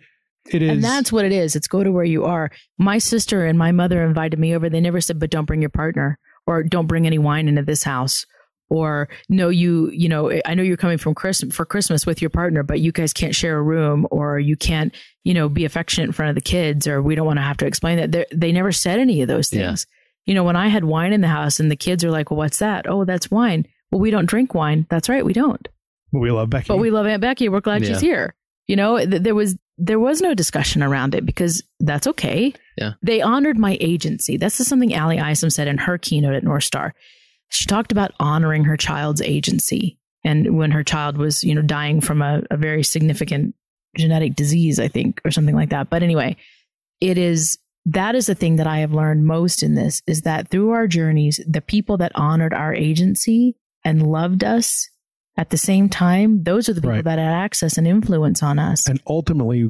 Speaker 3: it is.
Speaker 2: and that's what it is it's go to where you are my sister and my mother invited me over they never said but don't bring your partner or don't bring any wine into this house or no you you know i know you're coming from christmas for christmas with your partner but you guys can't share a room or you can't you know be affectionate in front of the kids or we don't want to have to explain that They're, they never said any of those
Speaker 1: Yeah.
Speaker 2: things you know when i had wine in the house and the kids are like well what's that oh that's wine well we don't drink wine that's right we don't
Speaker 3: we love Becky.
Speaker 2: but we love Aunt Becky. We're glad
Speaker 1: Yeah.
Speaker 2: she's here. You know, th- there was there was no discussion around it because that's okay.
Speaker 1: Yeah.
Speaker 2: They honored my agency. This is something Ally Isom said in her keynote at North Star. She talked about honoring her child's agency. And when her child was, you know, dying from a, a very significant genetic disease, I think, or something like that. But anyway, it is that is the thing that I have learned most in this is that through our journeys, the people that honored our agency and loved us at the same time, those are the people
Speaker 3: Right.
Speaker 2: that had access and influence on us.
Speaker 3: and ultimately,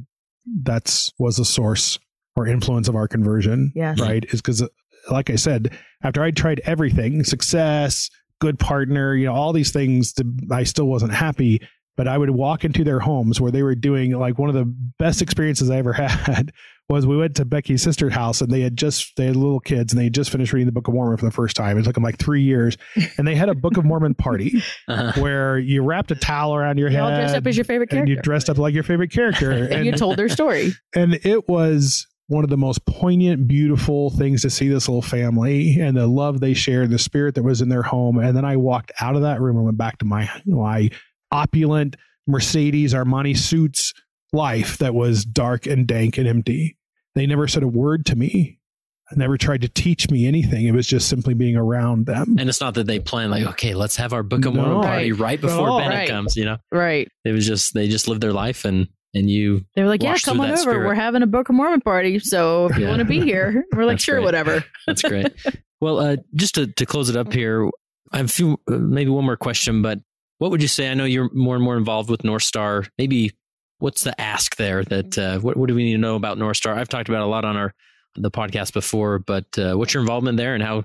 Speaker 3: that's was the source or influence of our conversion.
Speaker 2: Yes.
Speaker 3: Right. Is because, like I said, after I tried everything, success, good partner, you know, all these things, to, I still wasn't happy. But I would walk into their homes where they were doing like one of the best experiences I ever had was we went to Becky's sister's house and they had just they had little kids and they had just finished reading the Book of Mormon for the first time. It took them like three years, and they had a Book of Mormon party
Speaker 1: Uh-huh.
Speaker 3: where you wrapped a towel around your
Speaker 2: You
Speaker 3: head
Speaker 2: all dressed up as your favorite
Speaker 3: and you dressed up like your favorite character,
Speaker 2: and you told their story.
Speaker 3: and it was one of the most poignant, beautiful things to see this little family and the love they shared, the spirit that was in their home. And then I walked out of that room and went back to my my opulent Mercedes Armani suits life that was dark and dank and empty. They never said a word to me. Never tried to teach me anything. It was just simply being around them.
Speaker 1: And it's not that they plan like, okay, let's have our Book of
Speaker 3: No.
Speaker 1: Mormon party
Speaker 2: Right.
Speaker 1: right before
Speaker 3: No.
Speaker 1: Bennett
Speaker 2: Right.
Speaker 1: comes. You know,
Speaker 2: Right.
Speaker 1: it was just they just lived their life and and you
Speaker 2: They were like, yeah, come on over.
Speaker 1: spirit.
Speaker 2: We're having a Book of Mormon party. So if you want to be here, we're like, sure,
Speaker 1: great.
Speaker 2: whatever.
Speaker 1: That's great. well, uh, just to, to close it up here, I have a few, uh, maybe one more question, but what would you say? I know you're more and more involved with North Star. Maybe what's the ask there that, uh, what, what do we need to know about North Star? I've talked about a lot on our, the podcast before, but uh, what's your involvement there and how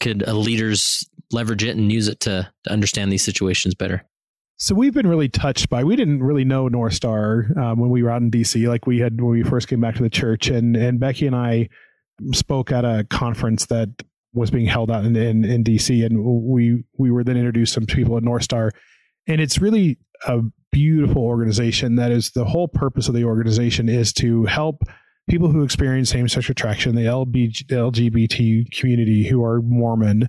Speaker 1: could uh, leaders leverage it and use it to, to understand these situations better?
Speaker 3: So we've been really touched by. We didn't really know North Star um, when we were out in DC, like we had when we first came back to the church. And and Becky and I spoke at a conference that was being held out in, in, in DC, and we we were then introduced to some people at North Star, and it's really a beautiful organization. That is the whole purpose of the organization is to help people who experience same sex attraction, the LGBT community who are Mormon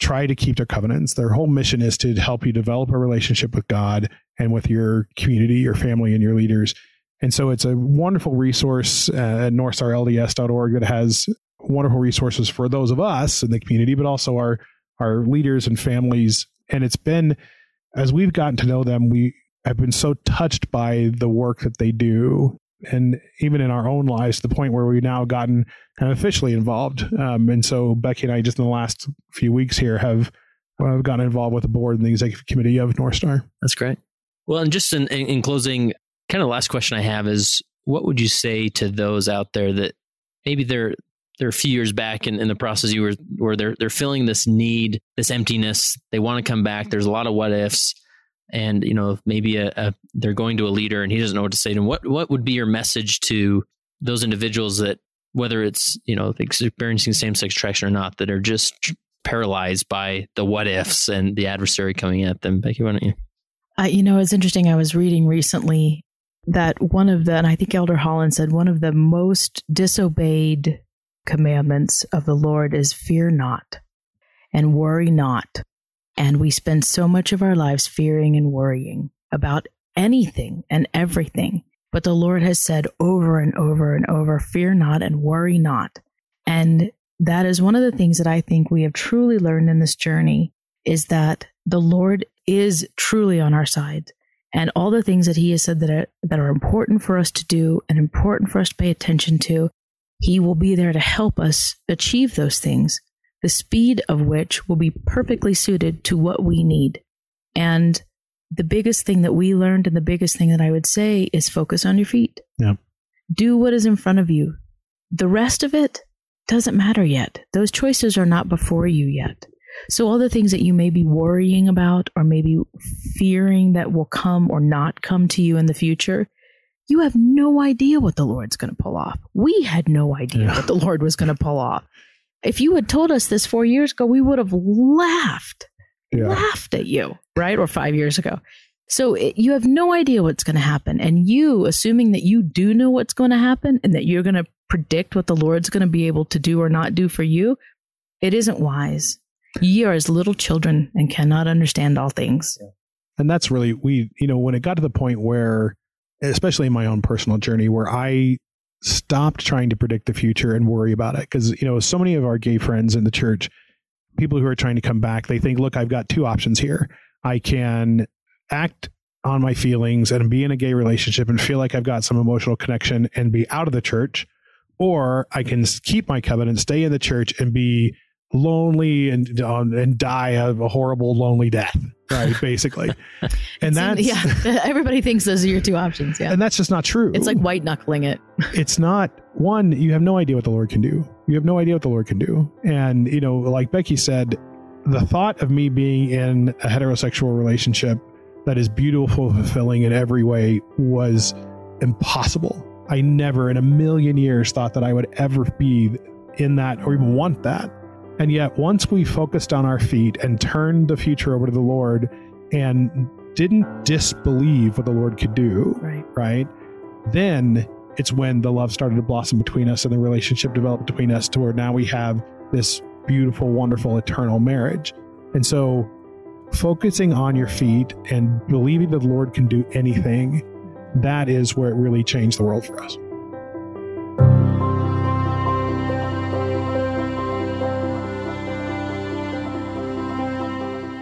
Speaker 3: try to keep their covenants. Their whole mission is to help you develop a relationship with God and with your community, your family, and your leaders. And so it's a wonderful resource uh, at northstarlds.org that has wonderful resources for those of us in the community, but also our our leaders and families. And it's been as we've gotten to know them, we have been so touched by the work that they do. And even in our own lives, to the point where we've now gotten kind of officially involved. Um, and so Becky and I, just in the last few weeks here, have uh, gotten involved with the board and the executive committee of North Star.
Speaker 1: That's great. Well, and just in, in, in closing, kind of last question I have is what would you say to those out there that maybe they're they're a few years back in, in the process you were where they're they're feeling this need, this emptiness, they want to come back. There's a lot of what ifs. And you know, maybe a, a they're going to a leader and he doesn't know what to say to them. What what would be your message to those individuals that whether it's, you know, experiencing same sex attraction or not, that are just paralyzed by the what ifs and the adversary coming at them? Becky, why don't you?
Speaker 2: Uh, you know, it's interesting. I was reading recently that one of the, and I think Elder Holland said, one of the most disobeyed commandments of the Lord is fear not and worry not. And we spend so much of our lives fearing and worrying about anything and everything. But the Lord has said over and over and over, fear not and worry not. And that is one of the things that I think we have truly learned in this journey is that the Lord is truly on our side. And all the things that He has said that are, that are important for us to do and important for us to pay attention to, He will be there to help us achieve those things, the speed of which will be perfectly suited to what we need. And the biggest thing that we learned and the biggest thing that I would say is focus on your feet.
Speaker 3: Yeah.
Speaker 2: Do what is in front of you. The rest of it doesn't matter yet. Those choices are not before you yet. So, all the things that you may be worrying about or maybe fearing that will come or not come to you in the future, you have no idea what the Lord's going to pull off. We had no idea yeah. what the Lord was going to pull off. If you had told us this four years ago, we would have laughed, yeah. laughed at you, right? Or five years ago. So it, you have no idea what's going to happen. And you, assuming that you do know what's going to happen and that you're going to predict what the Lord's going to be able to do or not do for you, it isn't wise. Ye are as little children and cannot understand all things.
Speaker 3: And that's really, we, you know, when it got to the point where, especially in my own personal journey, where I stopped trying to predict the future and worry about it. Because, you know, so many of our gay friends in the church, people who are trying to come back, they think, look, I've got two options here. I can act on my feelings and be in a gay relationship and feel like I've got some emotional connection and be out of the church, or I can keep my covenant, stay in the church, and be lonely and um, and die a horrible lonely death right basically. And that's
Speaker 2: yeah everybody thinks those are your two options yeah.
Speaker 3: And that's just not true.
Speaker 2: It's like white knuckling it.
Speaker 3: It's not one you have no idea what the lord can do. You have no idea what the lord can do. And you know like becky said the thought of me being in a heterosexual relationship that is beautiful fulfilling in every way was impossible. I never in a million years thought that i would ever be in that or even want that and yet, once we focused on our feet and turned the future over to the Lord and didn't disbelieve what the Lord could do,
Speaker 2: right?
Speaker 3: right then it's when the love started to blossom between us and the relationship developed between us to where now we have this beautiful, wonderful, eternal marriage. And so, focusing on your feet and believing that the Lord can do anything, that is where it really changed the world for us.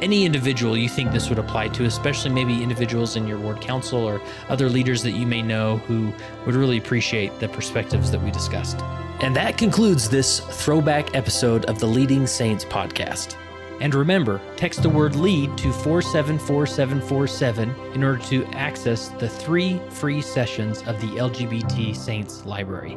Speaker 1: any individual you think this would apply to, especially maybe individuals in your ward council or other leaders that you may know who would really appreciate the perspectives that we discussed. And that concludes this throwback episode of the Leading Saints podcast. And remember, text the word LEAD to 474747 in order to access the three free sessions of the LGBT Saints Library.